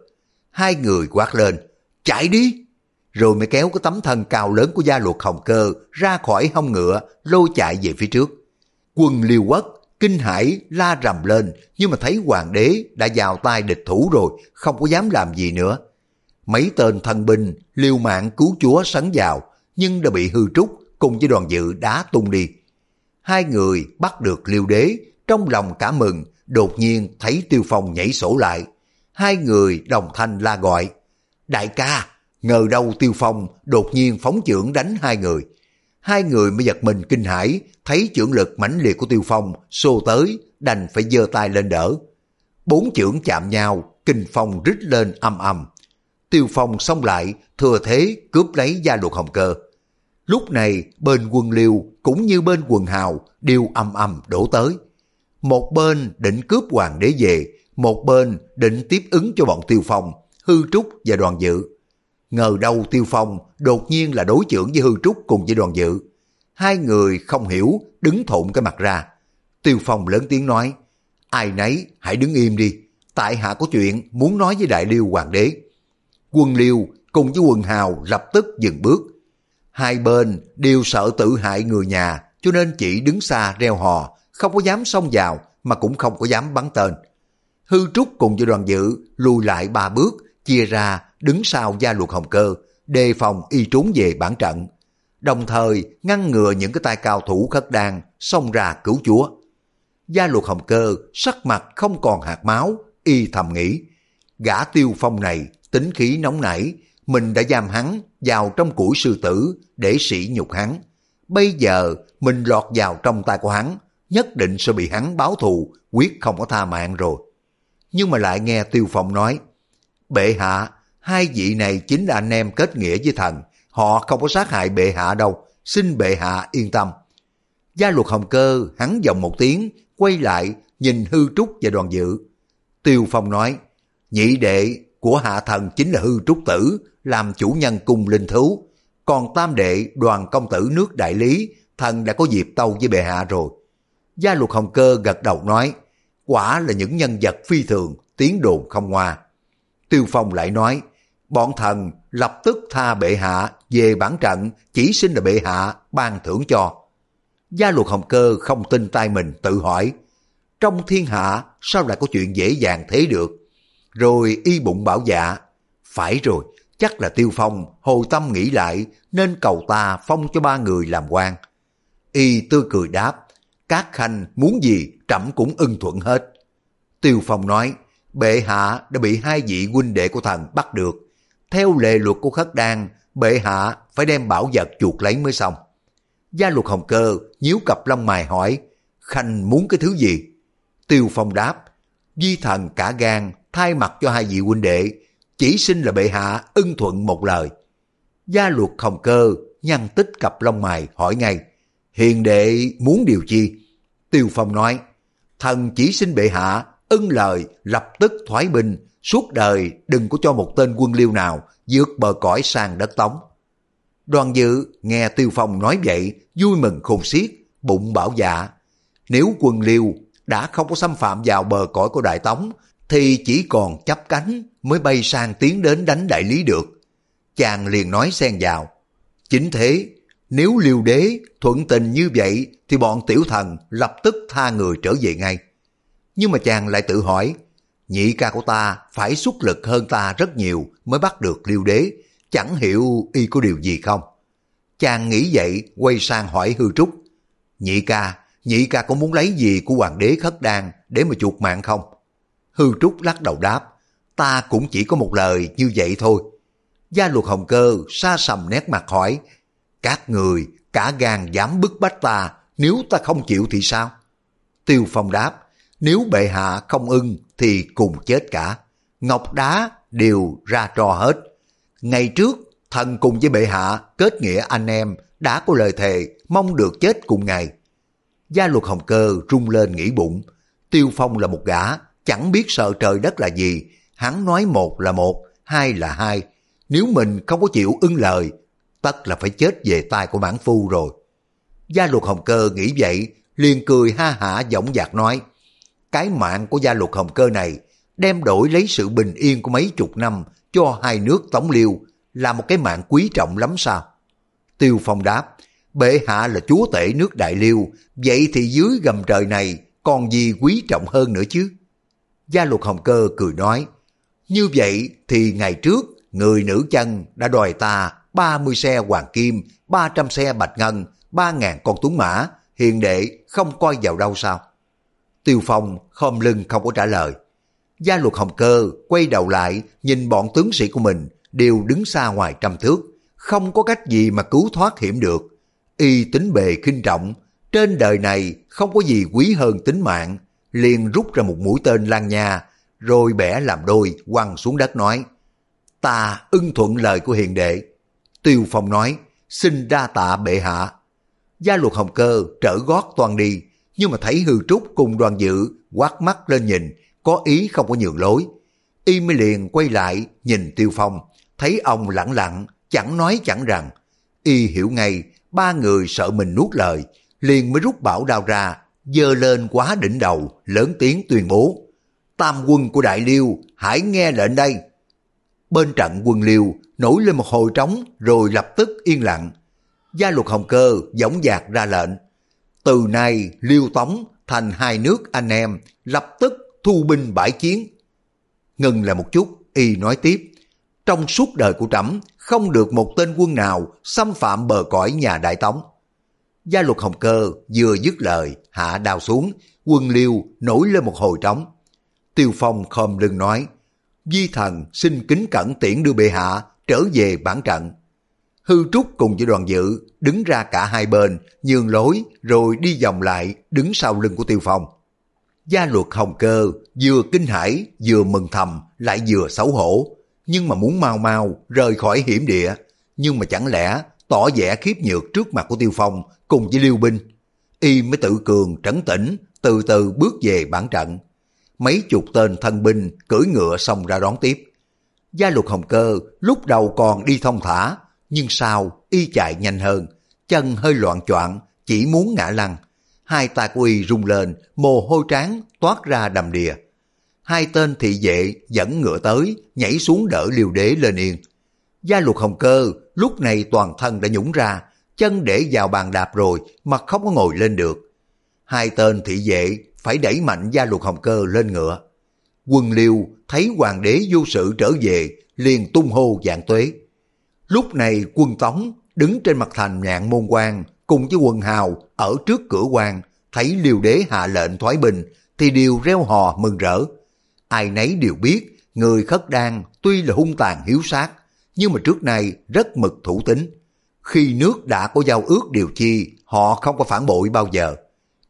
Speaker 1: Hai người quát lên, chạy đi! Rồi mới kéo cái tấm thân cao lớn của gia luật hồng cơ ra khỏi hông ngựa, lôi chạy về phía trước. Quân liêu quốc, kinh hãi la rầm lên, nhưng mà thấy hoàng đế đã vào tay địch thủ rồi, không có dám làm gì nữa. Mấy tên thần binh liều mạng cứu chúa sấn vào, nhưng đã bị hư trúc cùng với đoàn dự đá tung đi. Hai người bắt được liêu đế, trong lòng cả mừng, đột nhiên thấy tiêu phong nhảy sổ lại. Hai người đồng thanh la gọi. Đại ca, ngờ đâu tiêu phong đột nhiên phóng chưởng đánh hai người. Hai người mới giật mình kinh hãi, thấy chưởng lực mãnh liệt của tiêu phong xô tới, đành phải giơ tay lên đỡ. Bốn chưởng chạm nhau, kinh phong rít lên âm âm. Tiêu phong xông lại, thừa thế cướp lấy gia luật hồng cơ. Lúc này bên quân liêu cũng như bên quần hào đều âm âm đổ tới. Một bên định cướp hoàng đế về, một bên định tiếp ứng cho bọn tiêu phong, hư trúc và đoàn dự. Ngờ đâu tiêu phong đột nhiên là đối trưởng với hư trúc cùng với đoàn dự. Hai người không hiểu, đứng thộn cái mặt ra. Tiêu phong lớn tiếng nói, ai nấy hãy đứng im đi, tại hạ có chuyện muốn nói với đại liêu hoàng đế. Quân liêu cùng với quần hào lập tức dừng bước, Hai bên đều sợ tự hại người nhà, cho nên chỉ đứng xa reo hò, không có dám xông vào mà cũng không có dám bắn tên. Hư Trúc cùng với đoàn dự lùi lại ba bước, chia ra đứng sau gia luật hồng cơ, đề phòng y trốn về bản trận. Đồng thời ngăn ngừa những cái tay cao thủ khất đan xông ra cứu chúa. Gia luật hồng cơ sắc mặt không còn hạt máu, y thầm nghĩ. Gã tiêu phong này tính khí nóng nảy, mình đã giam hắn vào trong củi sư tử để sỉ nhục hắn. Bây giờ mình lọt vào trong tay của hắn, nhất định sẽ bị hắn báo thù, quyết không có tha mạng rồi. Nhưng mà lại nghe Tiêu Phong nói, bệ hạ, hai vị này chính là anh em kết nghĩa với thần, họ không có sát hại bệ hạ đâu, xin bệ hạ yên tâm. Gia luật hồng cơ hắn dòng một tiếng, quay lại nhìn hư trúc và đoàn dự. Tiêu Phong nói, nhị đệ của hạ thần chính là hư trúc tử, làm chủ nhân cung linh thú. Còn tam đệ đoàn công tử nước đại lý, thần đã có dịp tâu với bệ hạ rồi. Gia luật hồng cơ gật đầu nói, quả là những nhân vật phi thường, tiếng đồn không ngoa. Tiêu Phong lại nói, bọn thần lập tức tha bệ hạ về bản trận, chỉ xin là bệ hạ ban thưởng cho. Gia luật hồng cơ không tin tay mình tự hỏi, trong thiên hạ sao lại có chuyện dễ dàng thế được? Rồi y bụng bảo dạ, phải rồi, chắc là Tiêu Phong hồi tâm nghĩ lại nên cầu ta phong cho ba người làm quan. Y tươi cười đáp, các khanh muốn gì trẫm cũng ưng thuận hết. Tiêu Phong nói, bệ hạ đã bị hai vị huynh đệ của thần bắt được. Theo lệ luật của khất đan, bệ hạ phải đem bảo vật chuột lấy mới xong. Gia luật hồng cơ nhíu cặp lông mày hỏi, khanh muốn cái thứ gì? Tiêu Phong đáp, di thần cả gan thay mặt cho hai vị huynh đệ chỉ xin là bệ hạ ưng thuận một lời. Gia luật hồng cơ nhăn tích cặp lông mày hỏi ngay, hiền đệ muốn điều chi? Tiêu Phong nói, thần chỉ xin bệ hạ ưng lời lập tức thoái binh, suốt đời đừng có cho một tên quân liêu nào vượt bờ cõi sang đất tống. Đoàn dự nghe Tiêu Phong nói vậy, vui mừng khôn xiết, bụng bảo dạ. Nếu quân liêu đã không có xâm phạm vào bờ cõi của Đại Tống, thì chỉ còn chấp cánh mới bay sang tiến đến đánh đại lý được. Chàng liền nói xen vào. Chính thế, nếu liêu đế thuận tình như vậy thì bọn tiểu thần lập tức tha người trở về ngay. Nhưng mà chàng lại tự hỏi, nhị ca của ta phải xuất lực hơn ta rất nhiều mới bắt được liêu đế, chẳng hiểu y có điều gì không. Chàng nghĩ vậy quay sang hỏi hư trúc, nhị ca, nhị ca có muốn lấy gì của hoàng đế khất đan để mà chuột mạng không? Hư trúc lắc đầu đáp, ta cũng chỉ có một lời như vậy thôi. Gia luật hồng cơ xa sầm nét mặt hỏi, các người cả gan dám bức bách ta, nếu ta không chịu thì sao? Tiêu Phong đáp, nếu bệ hạ không ưng thì cùng chết cả. Ngọc đá đều ra trò hết. Ngày trước, thần cùng với bệ hạ kết nghĩa anh em đã có lời thề mong được chết cùng ngày. Gia luật hồng cơ rung lên nghĩ bụng. Tiêu Phong là một gã, chẳng biết sợ trời đất là gì. Hắn nói một là một, hai là hai. Nếu mình không có chịu ưng lời, tất là phải chết về tay của mãn phu rồi. Gia luật hồng cơ nghĩ vậy, liền cười ha hả giọng dạc nói, cái mạng của gia luật hồng cơ này đem đổi lấy sự bình yên của mấy chục năm cho hai nước Tống Liêu là một cái mạng quý trọng lắm sao? Tiêu Phong đáp, bệ hạ là chúa tể nước Đại Liêu, vậy thì dưới gầm trời này còn gì quý trọng hơn nữa chứ? Gia luật hồng cơ cười nói, như vậy thì ngày trước người nữ chân đã đòi ta 30 xe hoàng kim, 300 xe bạch ngân, 3.000 con tuấn mã, hiền đệ không coi vào đâu sao? Tiêu Phong khom lưng không có trả lời. Gia luật hồng cơ quay đầu lại nhìn bọn tướng sĩ của mình đều đứng xa ngoài trăm thước, không có cách gì mà cứu thoát hiểm được. Y tính bề khinh trọng, trên đời này không có gì quý hơn tính mạng, liền rút ra một mũi tên lan nha, rồi bẻ làm đôi quăng xuống đất nói, ta ưng thuận lời của hiền đệ. Tiêu Phong nói, xin đa tạ bệ hạ. Gia luật hồng cơ trở gót toàn đi, nhưng mà thấy hư trúc cùng đoàn dự quát mắt lên nhìn, có ý không có nhường lối. Y mới liền quay lại nhìn Tiêu Phong, thấy ông lặng lặng, chẳng nói chẳng rằng. Y hiểu ngay, ba người sợ mình nuốt lời, liền mới rút bảo đao ra, dơ lên quá đỉnh đầu, lớn tiếng tuyên bố. Tam quân của Đại Liêu, hãy nghe lệnh đây. Bên trận quân Liêu nổi lên một hồi trống rồi lập tức yên lặng. Gia luật hồng cơ giống dạc ra lệnh. Từ nay Liêu Tống thành hai nước anh em lập tức thu binh bãi chiến. Ngừng là một chút, y nói tiếp. Trong suốt đời của trẫm không được một tên quân nào xâm phạm bờ cõi nhà Đại Tống. Gia luật hồng cơ vừa dứt lời, hạ đào xuống, quân liêu nổi lên một hồi trống. Tiêu Phong khom lưng nói, Di thần xin kính cẩn tiễn đưa bệ hạ trở về bản trận. Hư Trúc cùng với đoàn dự đứng ra cả hai bên, nhường lối rồi đi vòng lại đứng sau lưng của Tiêu Phong. Gia luật hồng cơ vừa kinh hãi vừa mừng thầm lại vừa xấu hổ, nhưng mà muốn mau mau rời khỏi hiểm địa, nhưng mà chẳng lẽ tỏ vẻ khiếp nhược trước mặt của Tiêu Phong cùng với Liêu Binh. Y mới tự cường trấn tĩnh, từ từ bước về bản trận. Mấy chục tên thân binh cưỡi ngựa xong ra đón tiếp. Gia luật hồng cơ lúc đầu còn đi thông thả, nhưng sau y chạy nhanh hơn, chân hơi loạn choạng, chỉ muốn ngã lăn. Hai tay của y rung lên, mồ hôi trán toát ra đầm đìa. Hai tên thị vệ dẫn ngựa tới, nhảy xuống đỡ liều đế lên yên. Gia luật hồng cơ lúc này toàn thân đã nhũng ra, chân để vào bàn đạp rồi mà không có ngồi lên được. Hai tên thị vệ phải đẩy mạnh gia luật hồng cơ lên ngựa. Quân liêu thấy hoàng đế vô sự trở về, liền tung hô dạng tuế. Lúc này quân Tống đứng trên mặt thành nhạn môn quan cùng với quần hào ở trước cửa quan thấy liều đế hạ lệnh thoái binh thì đều reo hò mừng rỡ. Ai nấy đều biết người khất đan tuy là hung tàn hiếu sát nhưng mà trước nay rất mực thủ tính. Khi nước đã có giao ước điều chi họ không có phản bội bao giờ.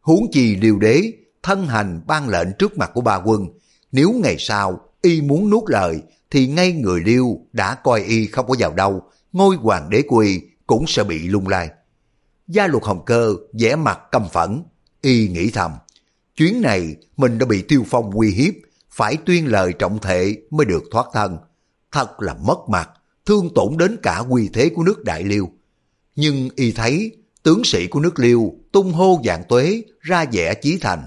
Speaker 1: Huống chi liều đế thân hành ban lệnh trước mặt của ba quân nếu ngày sau y muốn nuốt lời thì ngay người liêu đã coi y không có vào đâu, ngôi hoàng đế của y cũng sẽ bị lung lai. Gia luật hồng cơ vẻ mặt căm phẫn, y nghĩ thầm, chuyến này mình đã bị tiêu phong uy hiếp, phải tuyên lời trọng thể mới được thoát thân. Thật là mất mặt, thương tổn đến cả quy thế của nước Đại Liêu. Nhưng y thấy, tướng sĩ của nước Liêu tung hô dạng tuế ra vẻ chí thành.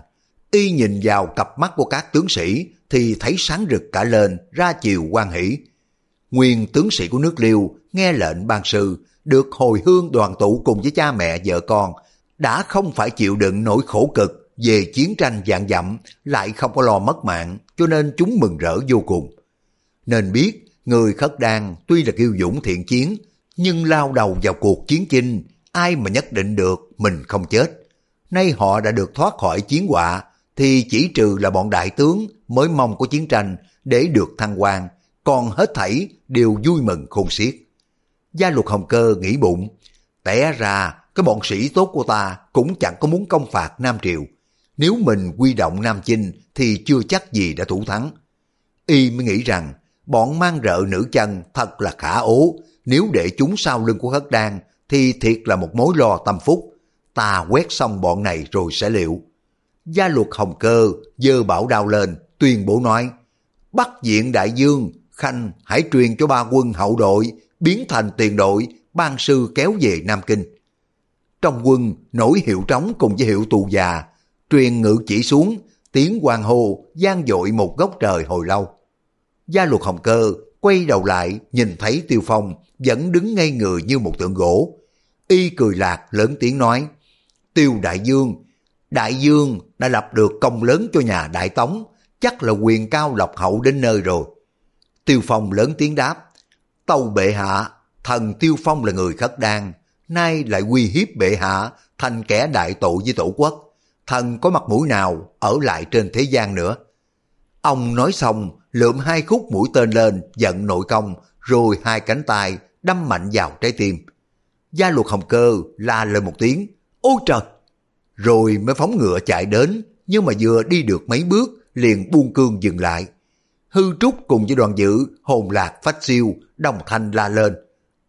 Speaker 1: Y nhìn vào cặp mắt của các tướng sĩ thì thấy sáng rực cả lên, ra chiều quan hỷ. Nguyên tướng sĩ của nước Liêu nghe lệnh ban sư, được hồi hương đoàn tụ cùng với cha mẹ, vợ con, đã không phải chịu đựng nỗi khổ cực về chiến tranh dạng dặm, lại không có lo mất mạng, cho nên chúng mừng rỡ vô cùng. Nên biết người khất đan tuy là kiêu dũng thiện chiến nhưng lao đầu vào cuộc chiến chinh ai mà nhất định được mình không chết. Nay họ đã được thoát khỏi chiến họa thì chỉ trừ là bọn đại tướng mới mong có chiến tranh để được thăng quan còn hết thảy đều vui mừng khôn xiết. Gia luật hồng cơ nghĩ bụng, té ra cái bọn sĩ tốt của ta cũng chẳng có muốn công phạt Nam Triều. Nếu mình quy động Nam Chinh thì chưa chắc gì đã thủ thắng. Y mới nghĩ rằng bọn mang rợ nữ chân thật là khả ố. Nếu để chúng sau lưng của Hất Đan thì thiệt là một mối lo tâm phúc. Ta quét xong bọn này rồi sẽ liệu. Gia luật hồng cơ dơ bảo đao lên tuyên bố nói Bắt diện đại dương Khanh hãy truyền cho ba quân hậu đội biến thành tiền đội ban sư kéo về Nam Kinh. Trong quân nổi hiệu trống cùng với hiệu tù già, truyền ngự chỉ xuống, tiếng hoàng hồ gian dội một góc trời hồi lâu. Gia luật hồng cơ quay đầu lại nhìn thấy Tiêu Phong vẫn đứng ngay người như một tượng gỗ. Y cười lạc lớn tiếng nói, Tiêu Đại Dương, Đại Dương đã lập được công lớn cho nhà Đại Tống, chắc là quyền cao lộc hậu đến nơi rồi. Tiêu Phong lớn tiếng đáp, Tâu bệ hạ, thần Tiêu Phong là người khất đan, nay lại uy hiếp bệ hạ thành kẻ đại tội với tổ quốc. Thần có mặt mũi nào ở lại trên thế gian nữa. Ông nói xong, lượm hai khúc mũi tên lên, giận nội công, rồi hai cánh tay đâm mạnh vào trái tim. Gia luật hồng cơ la lên một tiếng, ôi trời! Rồi mới phóng ngựa chạy đến, nhưng mà vừa đi được mấy bước, liền buông cương dừng lại. Hư Trúc cùng với đoàn dự hồn lạc phách siêu, đồng thanh la lên.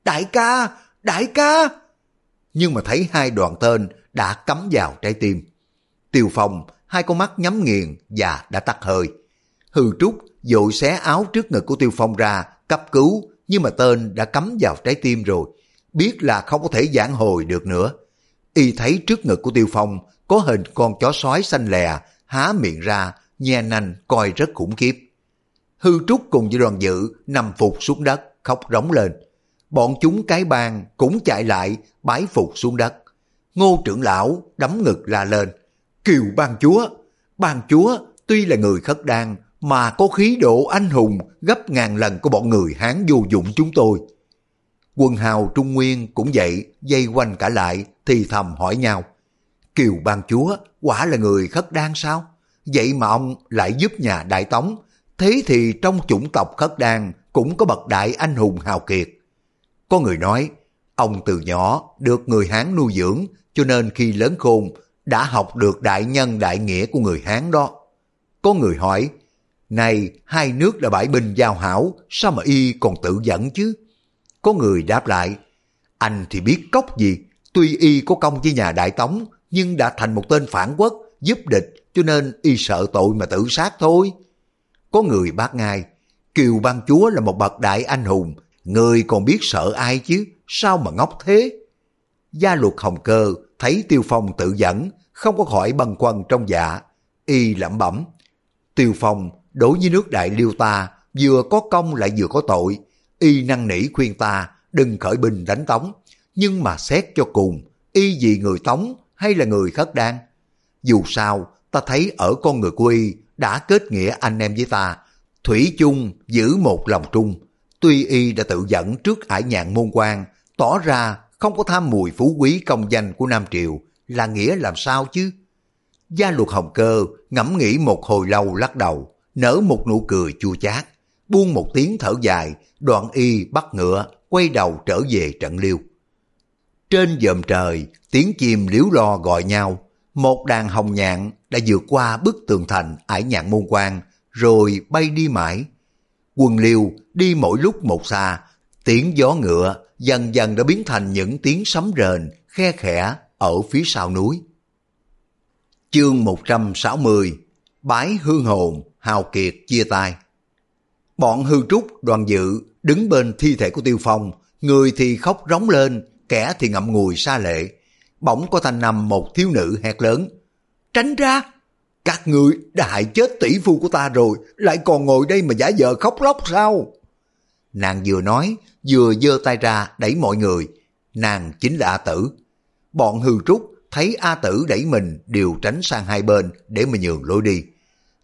Speaker 1: Đại ca! Đại ca! Nhưng mà thấy hai đoàn tên đã cắm vào trái tim. Tiêu Phong, hai con mắt nhắm nghiền và đã tắt hơi. Hư Trúc dội xé áo trước ngực của Tiêu Phong ra, cấp cứu, nhưng mà tên đã cắm vào trái tim rồi. Biết là không có thể giảng hồi được nữa. Y thấy trước ngực của Tiêu Phong có hình con chó sói xanh lè, há miệng ra, nhe nanh coi rất khủng khiếp. Hư Trúc cùng với đoàn dự nằm phục xuống đất, khóc rống lên. Bọn chúng cái bàn cũng chạy lại, bái phục xuống đất. Ngô trưởng lão đấm ngực la lên. Kiều ban chúa, ban chúa tuy là người khất đan mà có khí độ anh hùng gấp ngàn lần của bọn người Hán vô dụng chúng tôi. Quân hào Trung Nguyên cũng vậy, dây quanh cả lại, thì thầm hỏi nhau. Kiều ban chúa, quả là người khất đan sao? Vậy mà ông lại giúp nhà Đại Tống Thế thì trong chủng tộc khất đan cũng có bậc đại anh hùng hào kiệt. Có người nói, ông từ nhỏ được người Hán nuôi dưỡng cho nên khi lớn khôn đã học được đại nhân đại nghĩa của người Hán đó. Có người hỏi, này hai nước là bãi binh giao hảo, sao mà y còn tự dẫn chứ? Có người đáp lại, anh thì biết cốc gì, tuy y có công với nhà Đại Tống, nhưng đã thành một tên phản quốc, giúp địch, cho nên y sợ tội mà tự sát thôi. Có người bác ngay, Kiều Ban Chúa là một bậc đại anh hùng, người còn biết sợ ai chứ, sao mà ngốc thế? Gia luật hồng cơ thấy Tiêu Phong tự dẫn, không có khỏi băn khoăn trong dạ, y lẩm bẩm. Tiêu Phong đối với nước đại liêu ta vừa có công lại vừa có tội, y năn nỉ khuyên ta đừng khởi binh đánh Tống, nhưng mà xét cho cùng, y vì người Tống hay là người khất đan? Dù sao, ta thấy ở con người của y đã kết nghĩa anh em với ta, Thủy chung giữ một lòng trung. Tuy y đã tự dẫn trước ải nhạn môn quan, tỏ ra không có tham mùi phú quý công danh của Nam Triều, là nghĩa làm sao chứ? Gia luật hồng cơ ngẫm nghĩ một hồi lâu lắc đầu, nở một nụ cười chua chát, buông một tiếng thở dài, đoạn y bắt ngựa, quay đầu trở về trận liêu. Trên dòm trời, tiếng chim liếu lo gọi nhau, một đàn hồng nhạn đã vượt qua bức tường thành ải nhạn môn quan, rồi bay đi mãi. Quần liêu đi mỗi lúc một xa, tiếng gió ngựa dần dần đã biến thành những tiếng sấm rền, khe khẽ ở phía sau núi. Chương 160 Bái hương hồn hào kiệt chia tay. Bọn hư trúc đoàn dự đứng bên thi thể của Tiêu Phong, người thì khóc rống lên, kẻ thì ngậm ngùi xa lệ. Bỗng có thanh nằm một thiếu nữ hét lớn. Tránh ra! Các người đã hại chết tỷ phu của ta rồi, lại còn ngồi đây mà giả vờ khóc lóc sao? Nàng vừa nói, vừa giơ tay ra đẩy mọi người. Nàng chính là A Tử. Bọn hư trúc thấy A Tử đẩy mình đều tránh sang hai bên để mà nhường lối đi.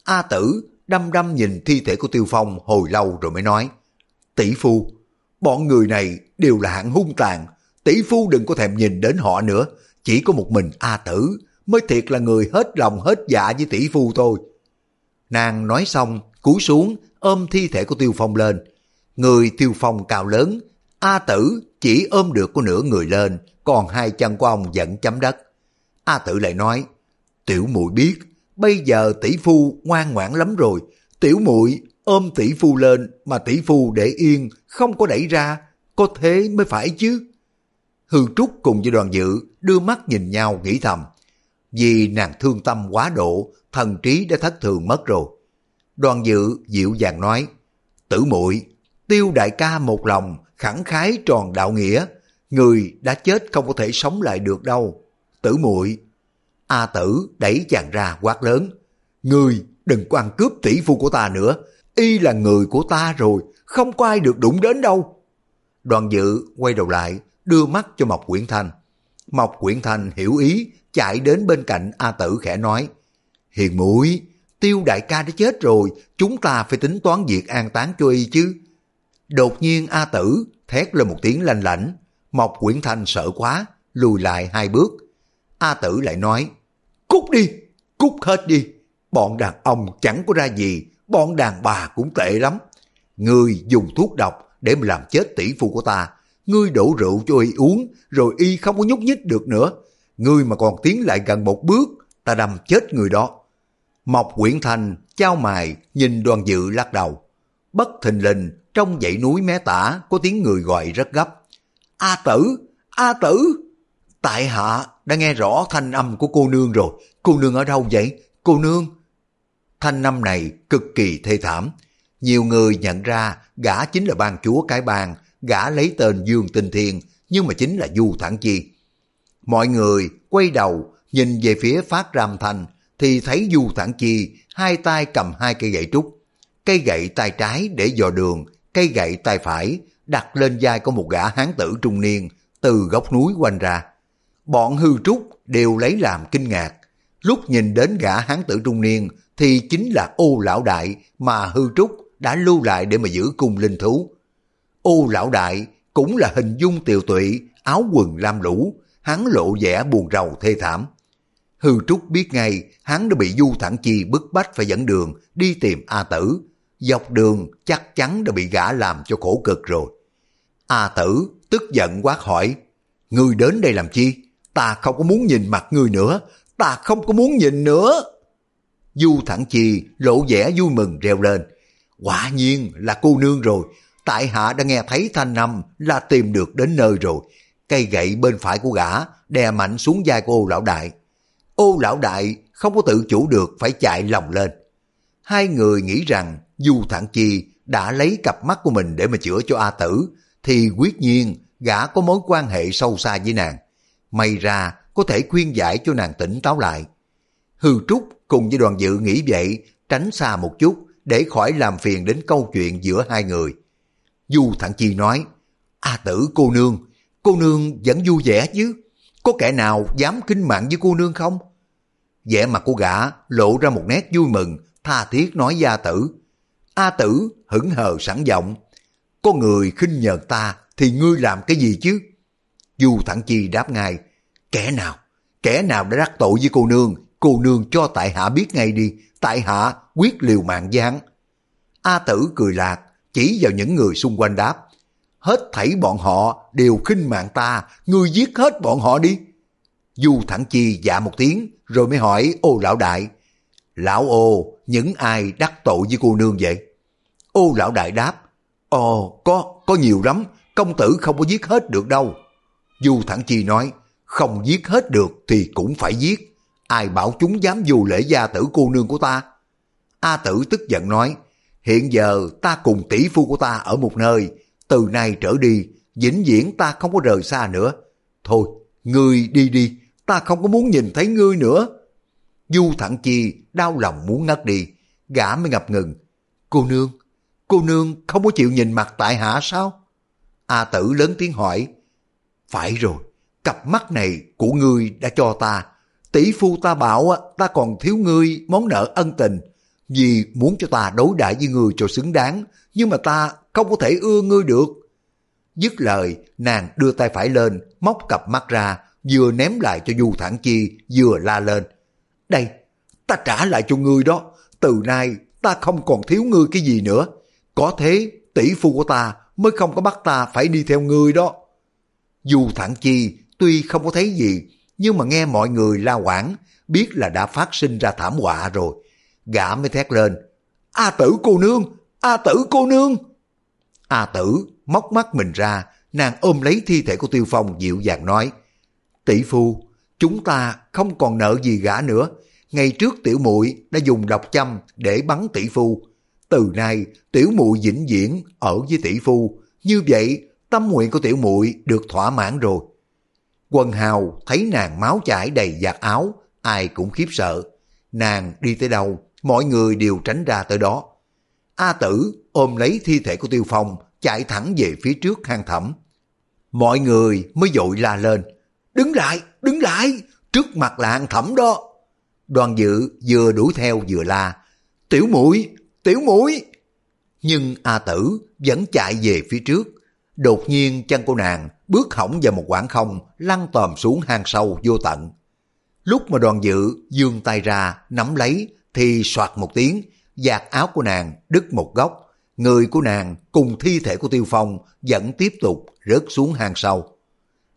Speaker 1: A Tử đăm đăm nhìn thi thể của Tiêu Phong hồi lâu rồi mới nói Tỷ phu, bọn người này đều là hạng hung tàn, tỷ phu đừng có thèm nhìn đến họ nữa, chỉ có một mình A Tử mới thiệt là người hết lòng hết dạ với tỷ phu thôi. Nàng nói xong, cúi xuống, ôm thi thể của Tiêu Phong lên. Người Tiêu Phong cao lớn, A Tử chỉ ôm được có nửa người lên, còn hai chân của ông vẫn chấm đất. A Tử lại nói, tiểu muội biết, bây giờ tỷ phu ngoan ngoãn lắm rồi, tiểu muội ôm tỷ phu lên mà tỷ phu để yên, không có đẩy ra, có thế mới phải chứ. Hư Trúc cùng với đoàn dự đưa mắt nhìn nhau nghĩ thầm, vì nàng thương tâm quá độ, thần trí đã thất thường mất rồi. Đoàn dự dịu dàng nói, tử muội tiêu đại ca một lòng, khẳng khái tròn đạo nghĩa, người đã chết không có thể sống lại được đâu. Tử muội A tử đẩy chàng ra quát lớn, người đừng có ăn cướp tỷ phu của ta nữa, y là người của ta rồi, không có ai được đụng đến đâu. Đoàn dự quay đầu lại, đưa mắt cho Mộc Quyển Thanh. Mộc Quyển Thanh hiểu ý, chạy đến bên cạnh A Tử khẽ nói, Hiền mũi, tiêu đại ca đã chết rồi, chúng ta phải tính toán việc an táng cho y chứ. Đột nhiên A Tử thét lên một tiếng lanh lảnh, Mộc Quyển Thanh sợ quá, lùi lại hai bước. A Tử lại nói, cút đi, cút hết đi, bọn đàn ông chẳng có ra gì, bọn đàn bà cũng tệ lắm. Ngươi dùng thuốc độc để mà làm chết tỷ phu của ta, ngươi đổ rượu cho y uống, rồi y không có nhúc nhích được nữa, ngươi mà còn tiến lại gần một bước, ta đâm chết người đó. Mộc Quyển Thành trao mài nhìn đoàn dự lắc đầu. Bất thình lình trong dãy núi mé tả có tiếng người gọi rất gấp. A tử! A tử! Tại hạ đã nghe rõ thanh âm của cô nương rồi. Cô nương ở đâu vậy? Cô nương! Thanh âm này cực kỳ thê thảm. Nhiều người nhận ra gã chính là ban chúa cái bang, gã lấy tên Dương Tinh Thiên, nhưng mà chính là Du thản Chi. Mọi người quay đầu nhìn về phía phát ram thành thì thấy Du thản Chi hai tay cầm hai cây gậy trúc. Cây gậy tay trái để dò đường, cây gậy tay phải đặt lên vai của một gã hán tử trung niên từ góc núi quanh ra. Bọn hư trúc đều lấy làm kinh ngạc. Lúc nhìn đến gã hán tử trung niên thì chính là ô lão đại mà hư trúc đã lưu lại để mà giữ cung linh thú. Ô lão đại cũng là hình dung tiều tụy, áo quần lam lũ, hắn lộ vẻ buồn rầu thê thảm. Hư Trúc biết ngay hắn đã bị Du Thẳng Chi bức bách phải dẫn đường đi tìm A Tử. Dọc đường chắc chắn đã bị gã làm cho khổ cực rồi. A Tử tức giận quát hỏi, Ngươi đến đây làm chi? Ta không có muốn nhìn mặt ngươi nữa, ta không có muốn nhìn nữa. Du Thẳng Chi lộ vẻ vui mừng reo lên. Quả nhiên là cô nương rồi, tại hạ đã nghe thấy thanh năm là tìm được đến nơi rồi, cây gậy bên phải của gã đè mạnh xuống vai của ô lão đại. Ô lão đại không có tự chủ được phải chạy lòng lên. Hai người nghĩ rằng Du Thản Chi đã lấy cặp mắt của mình để mà chữa cho A Tử, thì quyết nhiên gã có mối quan hệ sâu xa với nàng. May ra có thể khuyên giải cho nàng tỉnh táo lại. Hư Trúc cùng với đoàn dự nghĩ vậy, tránh xa một chút để khỏi làm phiền đến câu chuyện giữa hai người. Du Thản Chi nói, A Tử cô nương, cô nương vẫn vui vẻ chứ. Có kẻ nào dám kinh mạng với cô nương không? vẻ mặt của gã lộ ra một nét vui mừng, tha thiết nói gia tử. A tử hững hờ sẵn giọng. Có người khinh nhờn ta thì ngươi làm cái gì chứ? Du thẳng chi đáp ngay. Kẻ nào? Kẻ nào đã đắc tội với cô nương? Cô nương cho tại hạ biết ngay đi. Tại hạ quyết liều mạng gián. A tử cười lạc, chỉ vào những người xung quanh đáp hết thảy bọn họ đều khinh mạng ta, ngươi giết hết bọn họ đi. Du Thẳng Chi dạ một tiếng, rồi mới hỏi ô lão đại, Lão ô, những ai đắc tội với cô nương vậy? Ô lão đại đáp, Ồ, có, có nhiều lắm, công tử không có giết hết được đâu. Du Thẳng Chi nói, không giết hết được thì cũng phải giết. Ai bảo chúng dám dù lễ gia tử cô nương của ta? A Tử tức giận nói, hiện giờ ta cùng tỷ phu của ta ở một nơi, từ nay trở đi, vĩnh viễn ta không có rời xa nữa. Thôi, ngươi đi đi, ta không có muốn nhìn thấy ngươi nữa. Du Thẳng Chi đau lòng muốn ngất đi, gã mới ngập ngừng. Cô nương, cô nương không có chịu nhìn mặt tại hạ sao? A Tử lớn tiếng hỏi. Phải rồi, cặp mắt này của ngươi đã cho ta. Tỷ phu ta bảo ta còn thiếu ngươi món nợ ân tình. Vì muốn cho ta đối đãi với ngươi cho xứng đáng, nhưng mà ta không có thể ưa ngươi được. Dứt lời, nàng đưa tay phải lên, móc cặp mắt ra, vừa ném lại cho Du Thản Chi, vừa la lên. Đây, ta trả lại cho ngươi đó, từ nay ta không còn thiếu ngươi cái gì nữa. Có thế, tỷ phu của ta mới không có bắt ta phải đi theo ngươi đó. Dù Thản Chi tuy không có thấy gì, nhưng mà nghe mọi người la quảng, biết là đã phát sinh ra thảm họa rồi. Gã mới thét lên, A tử cô nương, A tử cô nương. A tử móc mắt mình ra, nàng ôm lấy thi thể của Tiêu Phong dịu dàng nói, tỷ phu, chúng ta không còn nợ gì gã nữa. Ngày trước tiểu muội đã dùng độc châm để bắn tỷ phu. Từ nay tiểu muội vĩnh viễn ở với tỷ phu. Như vậy tâm nguyện của tiểu muội được thỏa mãn rồi. Quần hào thấy nàng máu chảy đầy giặt áo, ai cũng khiếp sợ. Nàng đi tới đâu, mọi người đều tránh ra tới đó. A tử ôm lấy thi thể của Tiêu Phong, chạy thẳng về phía trước hang thẳm. Mọi người mới dội la lên. Đứng lại, đứng lại, trước mặt là hang thẳm đó. Đoàn dự vừa đuổi theo vừa la. Tiểu mũi, tiểu mũi. Nhưng A tử vẫn chạy về phía trước. Đột nhiên chân cô nàng bước hỏng vào một quảng không, lăn tòm xuống hang sâu vô tận. Lúc mà đoàn dự dương tay ra, nắm lấy, thì soạt một tiếng, giạt áo của nàng đứt một góc. Người của nàng cùng thi thể của Tiêu Phong vẫn tiếp tục rớt xuống hang sâu.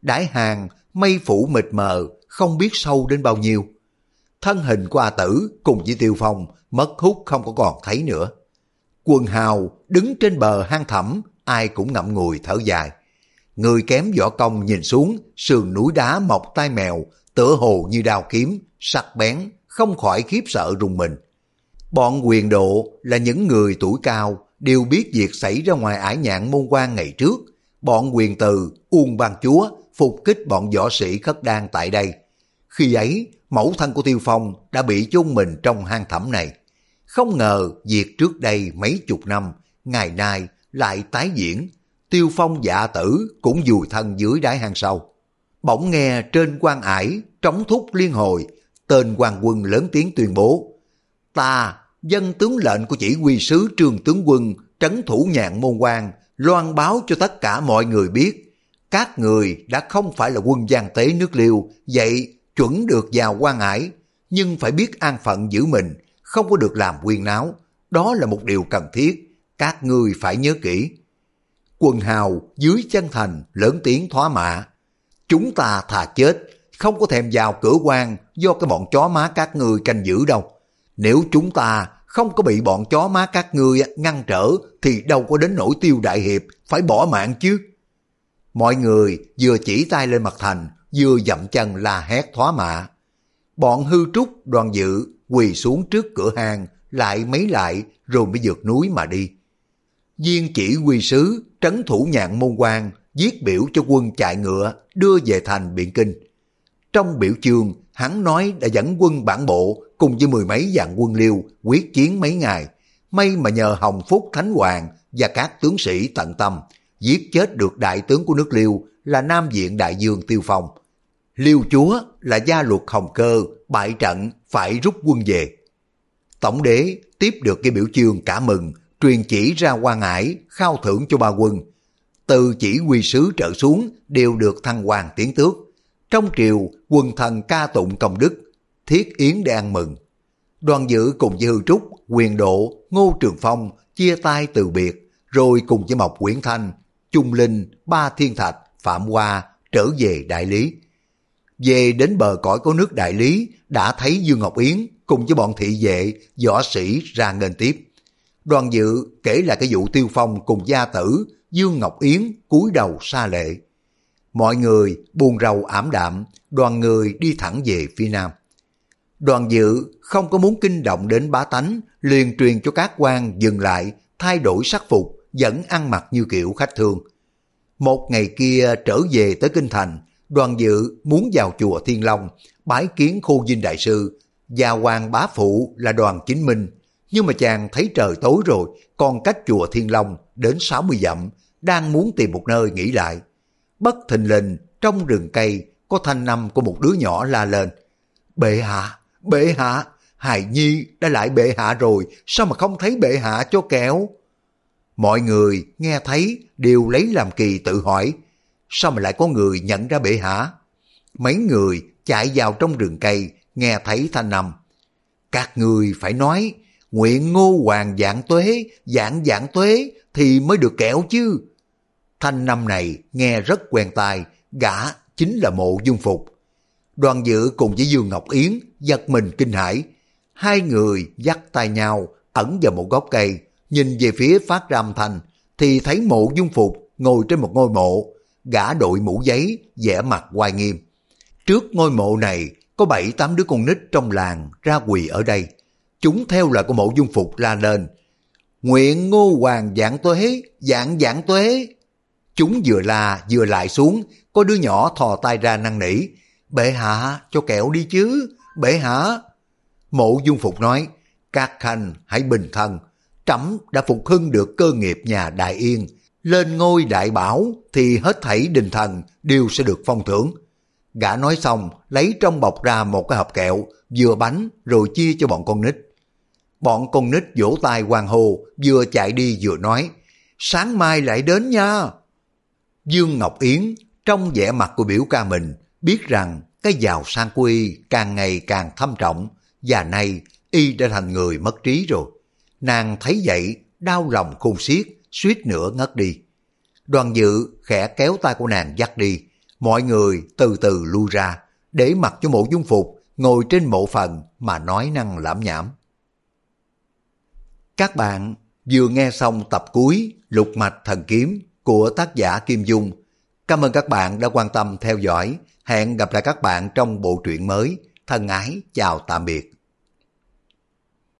Speaker 1: Đái hàng, mây phủ mịt mờ, không biết sâu đến bao nhiêu. Thân hình của A Tử cùng với Tiêu Phong mất hút không có còn thấy nữa. Quần hào đứng trên bờ hang thẳm, ai cũng ngậm ngùi thở dài. Người kém võ công nhìn xuống, sườn núi đá mọc tai mèo, tựa hồ như đao kiếm, sắc bén, không khỏi khiếp sợ rùng mình. Bọn quyền độ là những người tuổi cao, đều biết việc xảy ra ngoài ải nhạn môn quan ngày trước. Bọn quyền từ, uông ban chúa, phục kích bọn võ sĩ khất đan tại đây. Khi ấy, mẫu thân của Tiêu Phong đã bị chôn mình trong hang thẳm này. Không ngờ việc trước đây mấy chục năm, ngày nay lại tái diễn, Tiêu Phong dạ tử cũng dùi thân dưới đáy hang sâu. Bỗng nghe trên quan ải trống thúc liên hồi, tên quan quân lớn tiếng tuyên bố. Ta, dân tướng lệnh của chỉ huy sứ trường tướng quân, trấn thủ nhạn môn quan, loan báo cho tất cả mọi người biết. Các người đã không phải là quân gian tế nước liêu, vậy chuẩn được vào quan ải, nhưng phải biết an phận giữ mình, không có được làm quyên náo. Đó là một điều cần thiết, các ngươi phải nhớ kỹ. Quần hào dưới chân thành lớn tiếng thoá mạ. Chúng ta thà chết, không có thèm vào cửa quan do cái bọn chó má các ngươi canh giữ đâu. Nếu chúng ta không có bị bọn chó má các ngươi ngăn trở thì đâu có đến nỗi tiêu đại hiệp phải bỏ mạng chứ. Mọi người vừa chỉ tay lên mặt thành vừa dậm chân la hét thoá mạ. Bọn hư trúc đoàn dự quỳ xuống trước cửa hàng, lại mấy lại rồi mới vượt núi mà đi. Viên chỉ quy sứ, trấn thủ nhạn môn quan, viết biểu cho quân chạy ngựa, đưa về thành Biện Kinh. Trong biểu chương, hắn nói đã dẫn quân bản bộ cùng với mười mấy vạn quân liêu quyết chiến mấy ngày. May mà nhờ Hồng Phúc Thánh Hoàng và các tướng sĩ tận tâm, giết chết được đại tướng của nước liêu là Nam Diện Đại Dương Tiêu Phong, Liêu chúa là gia luật hồng cơ, bại trận phải rút quân về. Tổng đế tiếp được cái biểu chương cả mừng, truyền chỉ ra quan ải, khao thưởng cho ba quân. Từ chỉ huy sứ trở xuống đều được thăng hoàng tiến tước. Trong triều, quần thần ca tụng công đức, thiết yến để ăn mừng. Đoàn dự cùng với Hư Trúc, Quyền Độ, Ngô Trường Phong chia tay từ biệt, rồi cùng với Mộc Quyển Thanh, Trung Linh, Ba Thiên Thạch, Phạm Hoa trở về đại lý. Về đến bờ cõi có nước đại lý, đã thấy Dương Ngọc Yến cùng với bọn thị vệ, võ sĩ ra nghênh tiếp. Đoàn dự kể lại cái vụ tiêu phong cùng gia tử, Dương Ngọc Yến cúi đầu xa lệ. Mọi người buồn rầu ảm đạm, đoàn người đi thẳng về phía nam. Đoàn dự không có muốn kinh động đến bá tánh, liền truyền cho các quan dừng lại, thay đổi sắc phục, vẫn ăn mặc như kiểu khách thương. Một ngày kia trở về tới Kinh Thành, đoàn dự muốn vào chùa Thiên Long, bái kiến khu dinh đại sư, và hoàng bá phụ là đoàn chính minh. Nhưng mà chàng thấy trời tối rồi, còn cách chùa Thiên Long đến 60 dặm, đang muốn tìm một nơi nghỉ lại. Bất thình lình, trong rừng cây có thanh năm của một đứa nhỏ la lên. Bệ hạ, bệ hạ, hài nhi đã lại bệ hạ rồi, sao mà không thấy bệ hạ cho kẹo? Mọi người nghe thấy đều lấy làm kỳ tự hỏi, sao mà lại có người nhận ra bệ hạ? Mấy người chạy vào trong rừng cây, nghe thấy thanh năm. Các người phải nói, nguyện ngô hoàng dạng tuế, dạng dạng tuế thì mới được kẹo chứ. Thanh năm này nghe rất quen tai, gã chính là mộ dung phục. Đoàn dự cùng với Dương Ngọc Yến giật mình kinh hãi. Hai người dắt tay nhau ẩn vào một gốc cây, nhìn về phía phát ra âm thanh, thì thấy mộ dung phục ngồi trên một ngôi mộ, gã đội mũ giấy, vẻ mặt oai nghiêm. Trước ngôi mộ này có bảy tám đứa con nít trong làng ra quỳ ở đây. Chúng theo lời của mộ dung phục la lên. Nguyện ngô hoàng dạng tuế, dạng dạng tuế. Chúng vừa la vừa lại xuống, có đứa nhỏ thò tay ra năn nỉ. Bệ hạ, cho kẹo đi chứ, bệ hạ. Mộ dung phục nói, các khanh hãy bình thân. Trẫm đã phục hưng được cơ nghiệp nhà Đại Yên. Lên ngôi đại bảo thì hết thảy đình thần đều sẽ được phong thưởng. Gã nói xong, lấy trong bọc ra một cái hộp kẹo, vừa bánh rồi chia cho bọn con nít. Bọn con nít vỗ tay hoàng hồ, vừa chạy đi vừa nói, sáng mai lại đến nha. Dương Ngọc Yến, trong vẻ mặt của biểu ca mình, biết rằng cái giàu sang quy càng ngày càng thâm trọng, và nay y đã thành người mất trí rồi. Nàng thấy vậy, đau lòng khôn xiết, suýt nữa ngất đi. Đoàn dự khẽ kéo tay của nàng dắt đi, mọi người từ từ lui ra, để mặc cho mộ dung phục ngồi trên mộ phần mà nói năng lãm nhảm. Các bạn vừa nghe xong tập cuối Lục Mạch Thần Kiếm của tác giả Kim Dung. Cảm ơn các bạn đã quan tâm theo dõi. Hẹn gặp lại các bạn trong bộ truyện mới. Thân ái, chào tạm biệt.